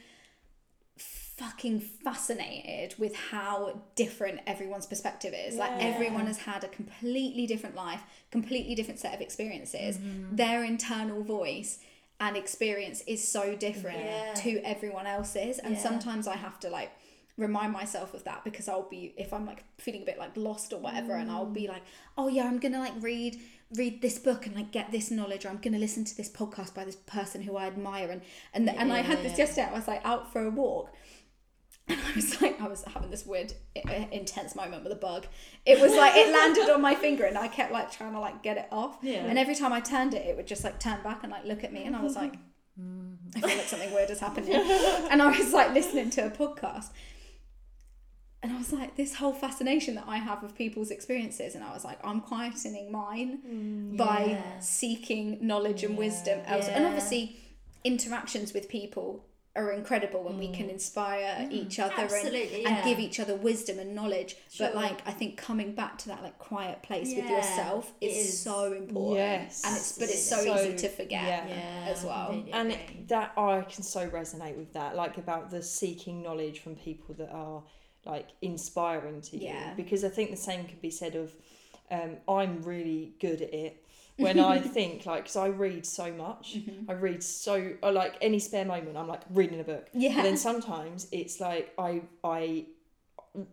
fucking fascinated with how different everyone's perspective is. Like everyone has had a completely different life, completely different set of experiences, Mm-hmm. their internal voice and experience is so different Yeah. to everyone else's and Yeah. sometimes i have to like remind myself of that because i'll be if i'm like feeling a bit like lost or whatever and i'll Mm. be like oh yeah i'm gonna like read read this book and like get this knowledge or i'm gonna listen to this podcast by this person who i admire and and, and i had this Yeah. yesterday i was like out for a walk and I was like, I was having this weird, intense moment with a bug. It was like it landed on my finger, and I kept like trying to like get it off. Yeah. And every time I turned it, it would just like turn back and like look at me, and I was like, I feel like something weird is happening. And I was like listening to a podcast, and I was like, this whole fascination that I have of people's experiences, and I was like, I'm quietening mine mm, by Yeah. seeking knowledge and wisdom elsewhere. And obviously, interactions with people are incredible when we can inspire each other and, Absolutely, and yeah. give each other wisdom and knowledge. But like, I think coming back to that like quiet place with yourself it is, is. so important. Yes. and it's but it's so, Absolutely. easy to forget. Yeah. Yeah, as well. completely and agree. that I can so resonate with that, like about the seeking knowledge from people that are like inspiring to you. Yeah. Because I think the same could be said of, um, I'm really good at it. When I think like, because I read so much, Mm-hmm. I read so or, like any spare moment, I'm like reading a book. Yeah. But then sometimes it's like I I.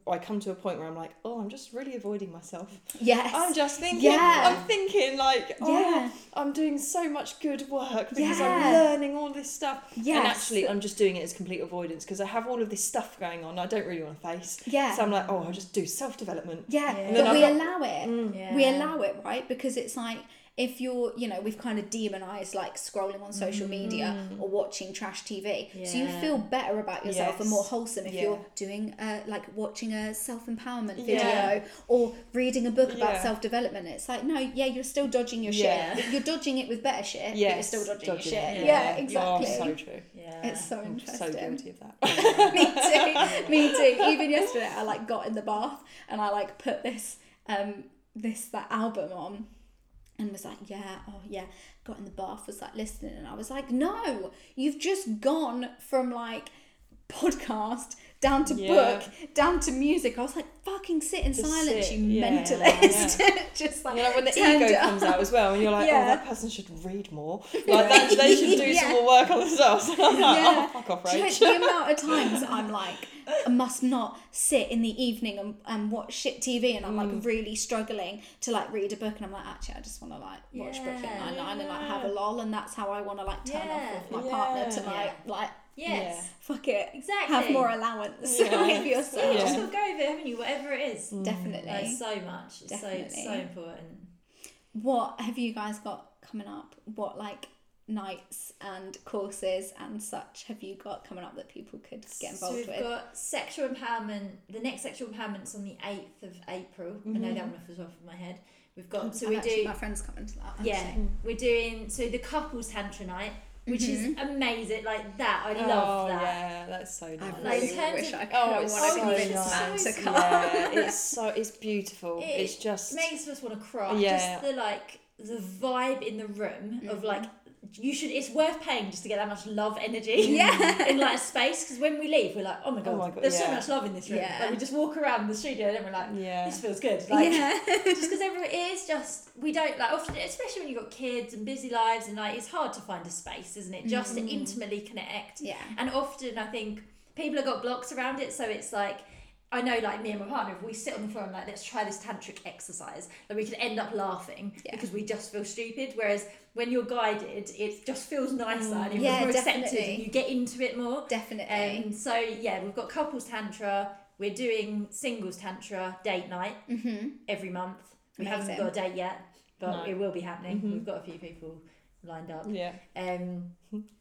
I come to a point where I'm like, oh, I'm just really avoiding myself. Yes. I'm just thinking, Yeah. I'm thinking like, oh, Yeah. I'm doing so much good work because I'm learning all this stuff. Yes. And actually, I'm just doing it as complete avoidance because I have all of this stuff going on I don't really want to face. Yeah. So I'm like, oh, I'll just do self development. Yeah, Yeah. but then we I've allow it. Yeah. We allow it, right? Because it's like if you're, you know, we've kind of demonized like scrolling on social media or watching trash TV. Yeah. So you feel better about yourself and more wholesome if Yeah. you're doing uh, like watching a self empowerment video Yeah. or reading a book about Yeah. self development. It's like, no, yeah, you're still dodging your Yeah. shit. You're dodging it with better shit, but Yes, you're still dodging, dodging your shit. Yeah. Yeah, exactly. are so true. yeah. It's so I'm so interesting. guilty of that. me too. Me too. Even yesterday, I like got in the bath and I like put this um this that album on, and was like, yeah, oh yeah. Got in the bath, was like listening, and I was like, no, you've just gone from like podcast down to Yeah. book down to music. I was like, fucking sit in Just silence, sit, you yeah, mentalist. just like You know, when the ego it comes up. out as well, and you're like, Yeah. oh, that person should read more. Like, that, they should do some more work on themselves. And I'm like, Yeah. oh, fuck off, Rach. the amount of times I'm like, I must not sit in the evening and, and watch shit TV, and I'm Mm. like really struggling to like read a book, and I'm like, actually, I just want to like watch Brooklyn Yeah. Nine Nine and like have a lol, and that's how I want to like turn Yeah. off with my partner to Yeah. like like yes. fuck it, Exactly. have more allowance Yeah. with yourself. You just Yeah. got to go with it, haven't you? Whatever it is. Mm. Definitely. Like, so much. It's so, Definitely. so important. What have you guys got coming up? What like nights and courses and such have you got coming up that people could get So involved we've with? got sexual empowerment. The next sexual empowerment's on the eighth of April. I know that mm-hmm. one off the top of my head. We've got so I've we actually- do my friends coming to that. yeah actually. we're doing so the couples tantra night, which is amazing. Like that, I love oh, that. yeah, that's so I nice. Like, really in terms wish of- I could. Oh, I it's want to so convince nice. man to. Yeah, it's so it's beautiful. It it's just makes us want to cry. Yeah. Just the like the vibe in the room of Mm-hmm. like you should. It's worth paying just to get that much love energy. Yeah. in like a space because when we leave we're like oh my oh god, my God, there's so much love in this room. Yeah. Like we just walk around the studio and we're like yeah. this feels good. Like yeah. just because everyone it is just we don't like often especially when you've got kids and busy lives and like it's hard to find a space isn't it just to mm-hmm. intimately connect Yeah. and often i think people have got blocks around it so it's like I know, like me and my partner, if we sit on the floor and like let's try this tantric exercise, then we can end up laughing Yeah. because we just feel stupid. Whereas when you're guided, it just feels nicer and it Yeah, feels more accepted definitely. and you get into it more. Definitely. Um, so yeah, we've got couples tantra. We're doing singles tantra date night mm-hmm. every month. We Amazing. haven't got a date yet, but No. it will be happening. Mhm. We've got a few people lined up. Yeah. Um,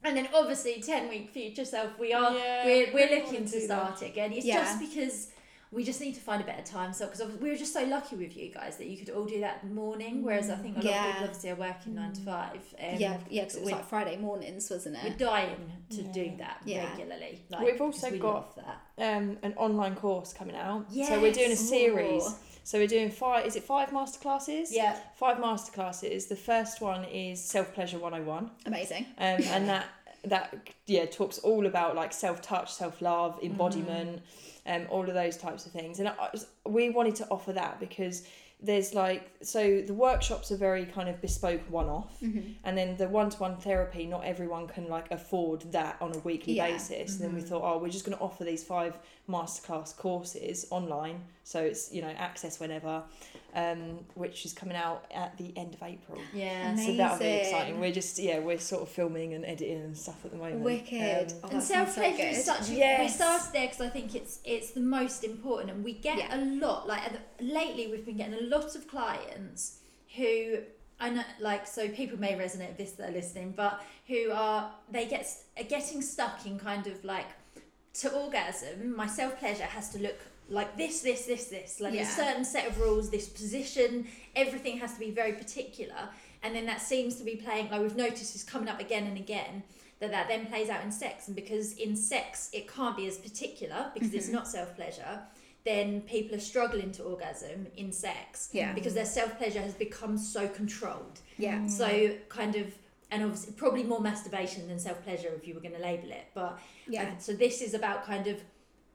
and then obviously ten week future self. We are Yeah, we're, we we're wanna looking to do that. start it again. It's Yeah. just because we just need to find a better time. So because we were just so lucky with you guys that you could all do that morning, whereas I think a lot Yeah. of people obviously are working nine to five. Um, yeah, yeah, because it was like Friday mornings, wasn't it? We're dying to do that Yeah. regularly. We've also we got- that. Um, an online course coming out. So we're doing a series. Ooh. So we're doing five. Is it five masterclasses? Yeah, Five masterclasses. The first one is self pleasure one hundred and one. Amazing. um, and that that yeah talks all about like self touch, self love, embodiment, um, all of those types of things. And I, we wanted to offer that because there's like so the workshops are very kind of bespoke one off Mhm. and then the one-to-one therapy not everyone can like afford that on a weekly Yeah. basis and then we thought oh we're just going to offer these five masterclass courses online so it's you know access whenever um, which is coming out at the end of april Yeah. Amazing. so that'll be exciting we're just yeah we're sort of filming and editing and stuff at the moment Wicked. Um, Oh, and that sounds self so pleasure is good. such. A, We Yes. started there because I think it's it's the most important, and we get Yeah. a lot. Like lately, we've been getting a lot of clients who I know, like, so people may resonate with this that are listening, but who are they get are getting stuck in kind of like to orgasm. My self pleasure has to look like this, this, this, this. Like Yeah. a certain set of rules, this position, everything has to be very particular. And then that seems to be playing, like we've noticed is coming up again and again, that that then plays out in sex. And because in sex it can't be as particular because it's Mhm. not self pleasure, then people are struggling to orgasm in sex Yeah. because their self pleasure has become so controlled. Yeah. So kind of, and obviously probably more masturbation than self pleasure if you were going to label it. But Yeah. uh, so this is about kind of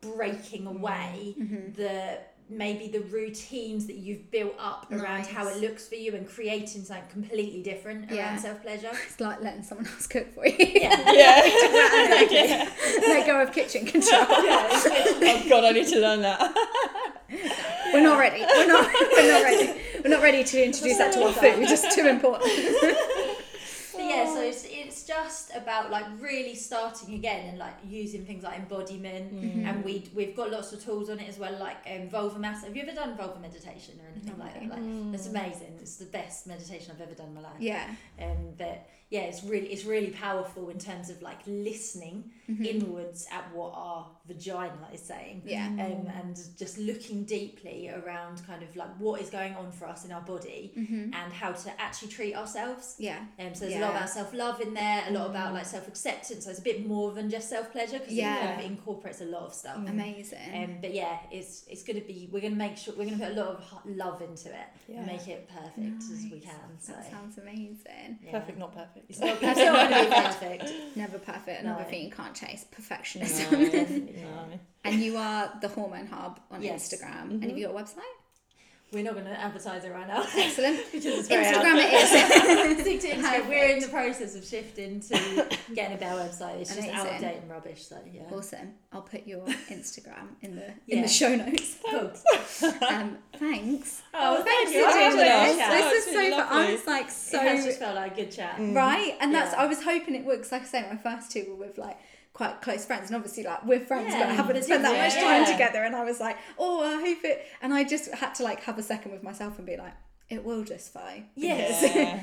breaking away Mhm. the maybe the routines that you've built up around how it looks for you and creating something completely different Yeah. around self pleasure. It's like letting someone else cook for you. Yeah. yeah yeah Let go of kitchen control. Yeah, oh god i need to learn that We're not ready. We're not. We're not ready. We're not ready to introduce that to our food. It's just too important. But yeah, so it's, it's just about like really starting again and like using things like embodiment Mm-hmm. and we we've got lots of tools on it as well like um, vulva mass. Have you ever done vulva meditation or anything No. like that? Like it's amazing. It's the best meditation I've ever done in my life. Yeah. Um, but yeah, it's really it's really powerful in terms of like listening inwards at what our vagina is saying. Yeah. Um, and just looking deeply around kind of like what is going on for us in our body Mm-hmm. and how to actually treat ourselves. Yeah. Um, so there's a lot Yeah. about self love in there, a lot about like self acceptance. So it's a bit more than just self pleasure because Yeah. it kind of incorporates a lot of stuff. Amazing. Um, but yeah, it's it's gonna be we're gonna make sure we're gonna put a lot of love into it Yeah. and make it perfect as we can. So that sounds amazing. yeah. perfect not perfect It's not, it's not gonna be perfect. Never perfect. Another No. thing you can't chase perfectionism. Definitely no. and you are the Hormone Hub on Yes. Instagram. Mm-hmm. And have you got a website? We're not gonna advertise it right now. Excellent. Because it's very Instagram out. it is. Stick to Instagram. We're in the process of shifting to getting a better website. It's just out of Amazing. date and rubbish. So yeah. Awesome. I'll put your Instagram in the in the show notes. Cool. Um, thanks. Oh, thanks thank you. for doing this. This Oh, is so fun. I was like It so has just felt like a good chat. right, and that's Yeah. I was hoping it would because, like I say, my first two were with like quite close friends, and obviously like we're friends, but I haven't spent that much time yeah. together. And I was like, oh, I hope it. And I just had to like have a second with myself and be like, it will just fine. Yes. Yeah.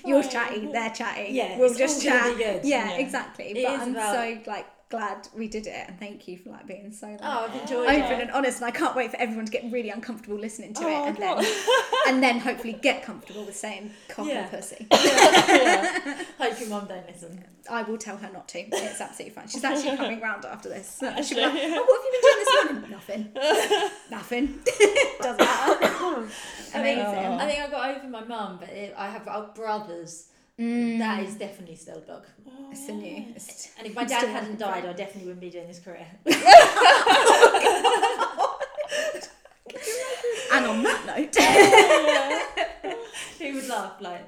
You're chatty, they're chatty. Yeah, we'll just chat. good. Yeah, Yeah. exactly. It but I'm about- so like glad we did it, and thank you for like being so like, Oh, I've enjoyed open it. and honest. And I can't wait for everyone to get really uncomfortable listening to it, Oh, and God. then and then hopefully get comfortable with saying cock Yeah. and pussy. yeah. Hope your mum don't listen. I will tell her not to. It's absolutely fine. She's actually coming round after this. She'll be like, Actually, oh, what have you been doing this morning? Nothing. Nothing. Doesn't matter. Amazing. Oh. I think I got over my mum, but it, I have brothers. Mm. That is definitely still dog. It's a new. It's, And if my dad hadn't died, I definitely wouldn't be doing this career. and on that note, he would laugh? Like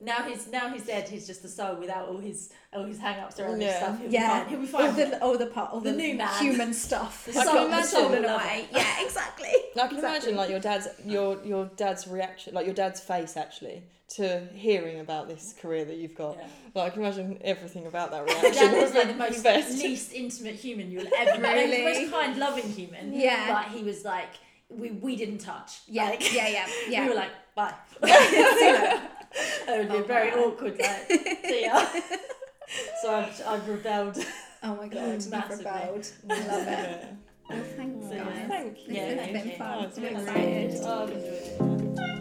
now he's now he's dead. He's just a soul without all his all his hang-ups around his Yeah. stuff. He'll yeah, be fine. He'll be all the all the part, all The the, new man. human stuff. The has soul- the the soul stolen will love away. it. Yeah, exactly. I can Exactly. imagine like your dad's your your dad's reaction, like your dad's face actually to hearing about this career that you've got. Yeah. Like I can imagine everything about that reaction. dad was like the the most best. least intimate human you'll ever meet. Like, the most kind, loving human. Yeah. But he was like, we we didn't touch. Yeah, Like, yeah, yeah, yeah. We were like, bye. See you later. It would be Oh, very wow. awkward. Like, see ya. so I've, I've rebelled. Oh my god, you've rebelled. I love it. Yeah. Well, thanks, So, yeah. guys. Thank This you. has thank been you. fun. Oh, it's I'm been excited. Oh, I've enjoyed it.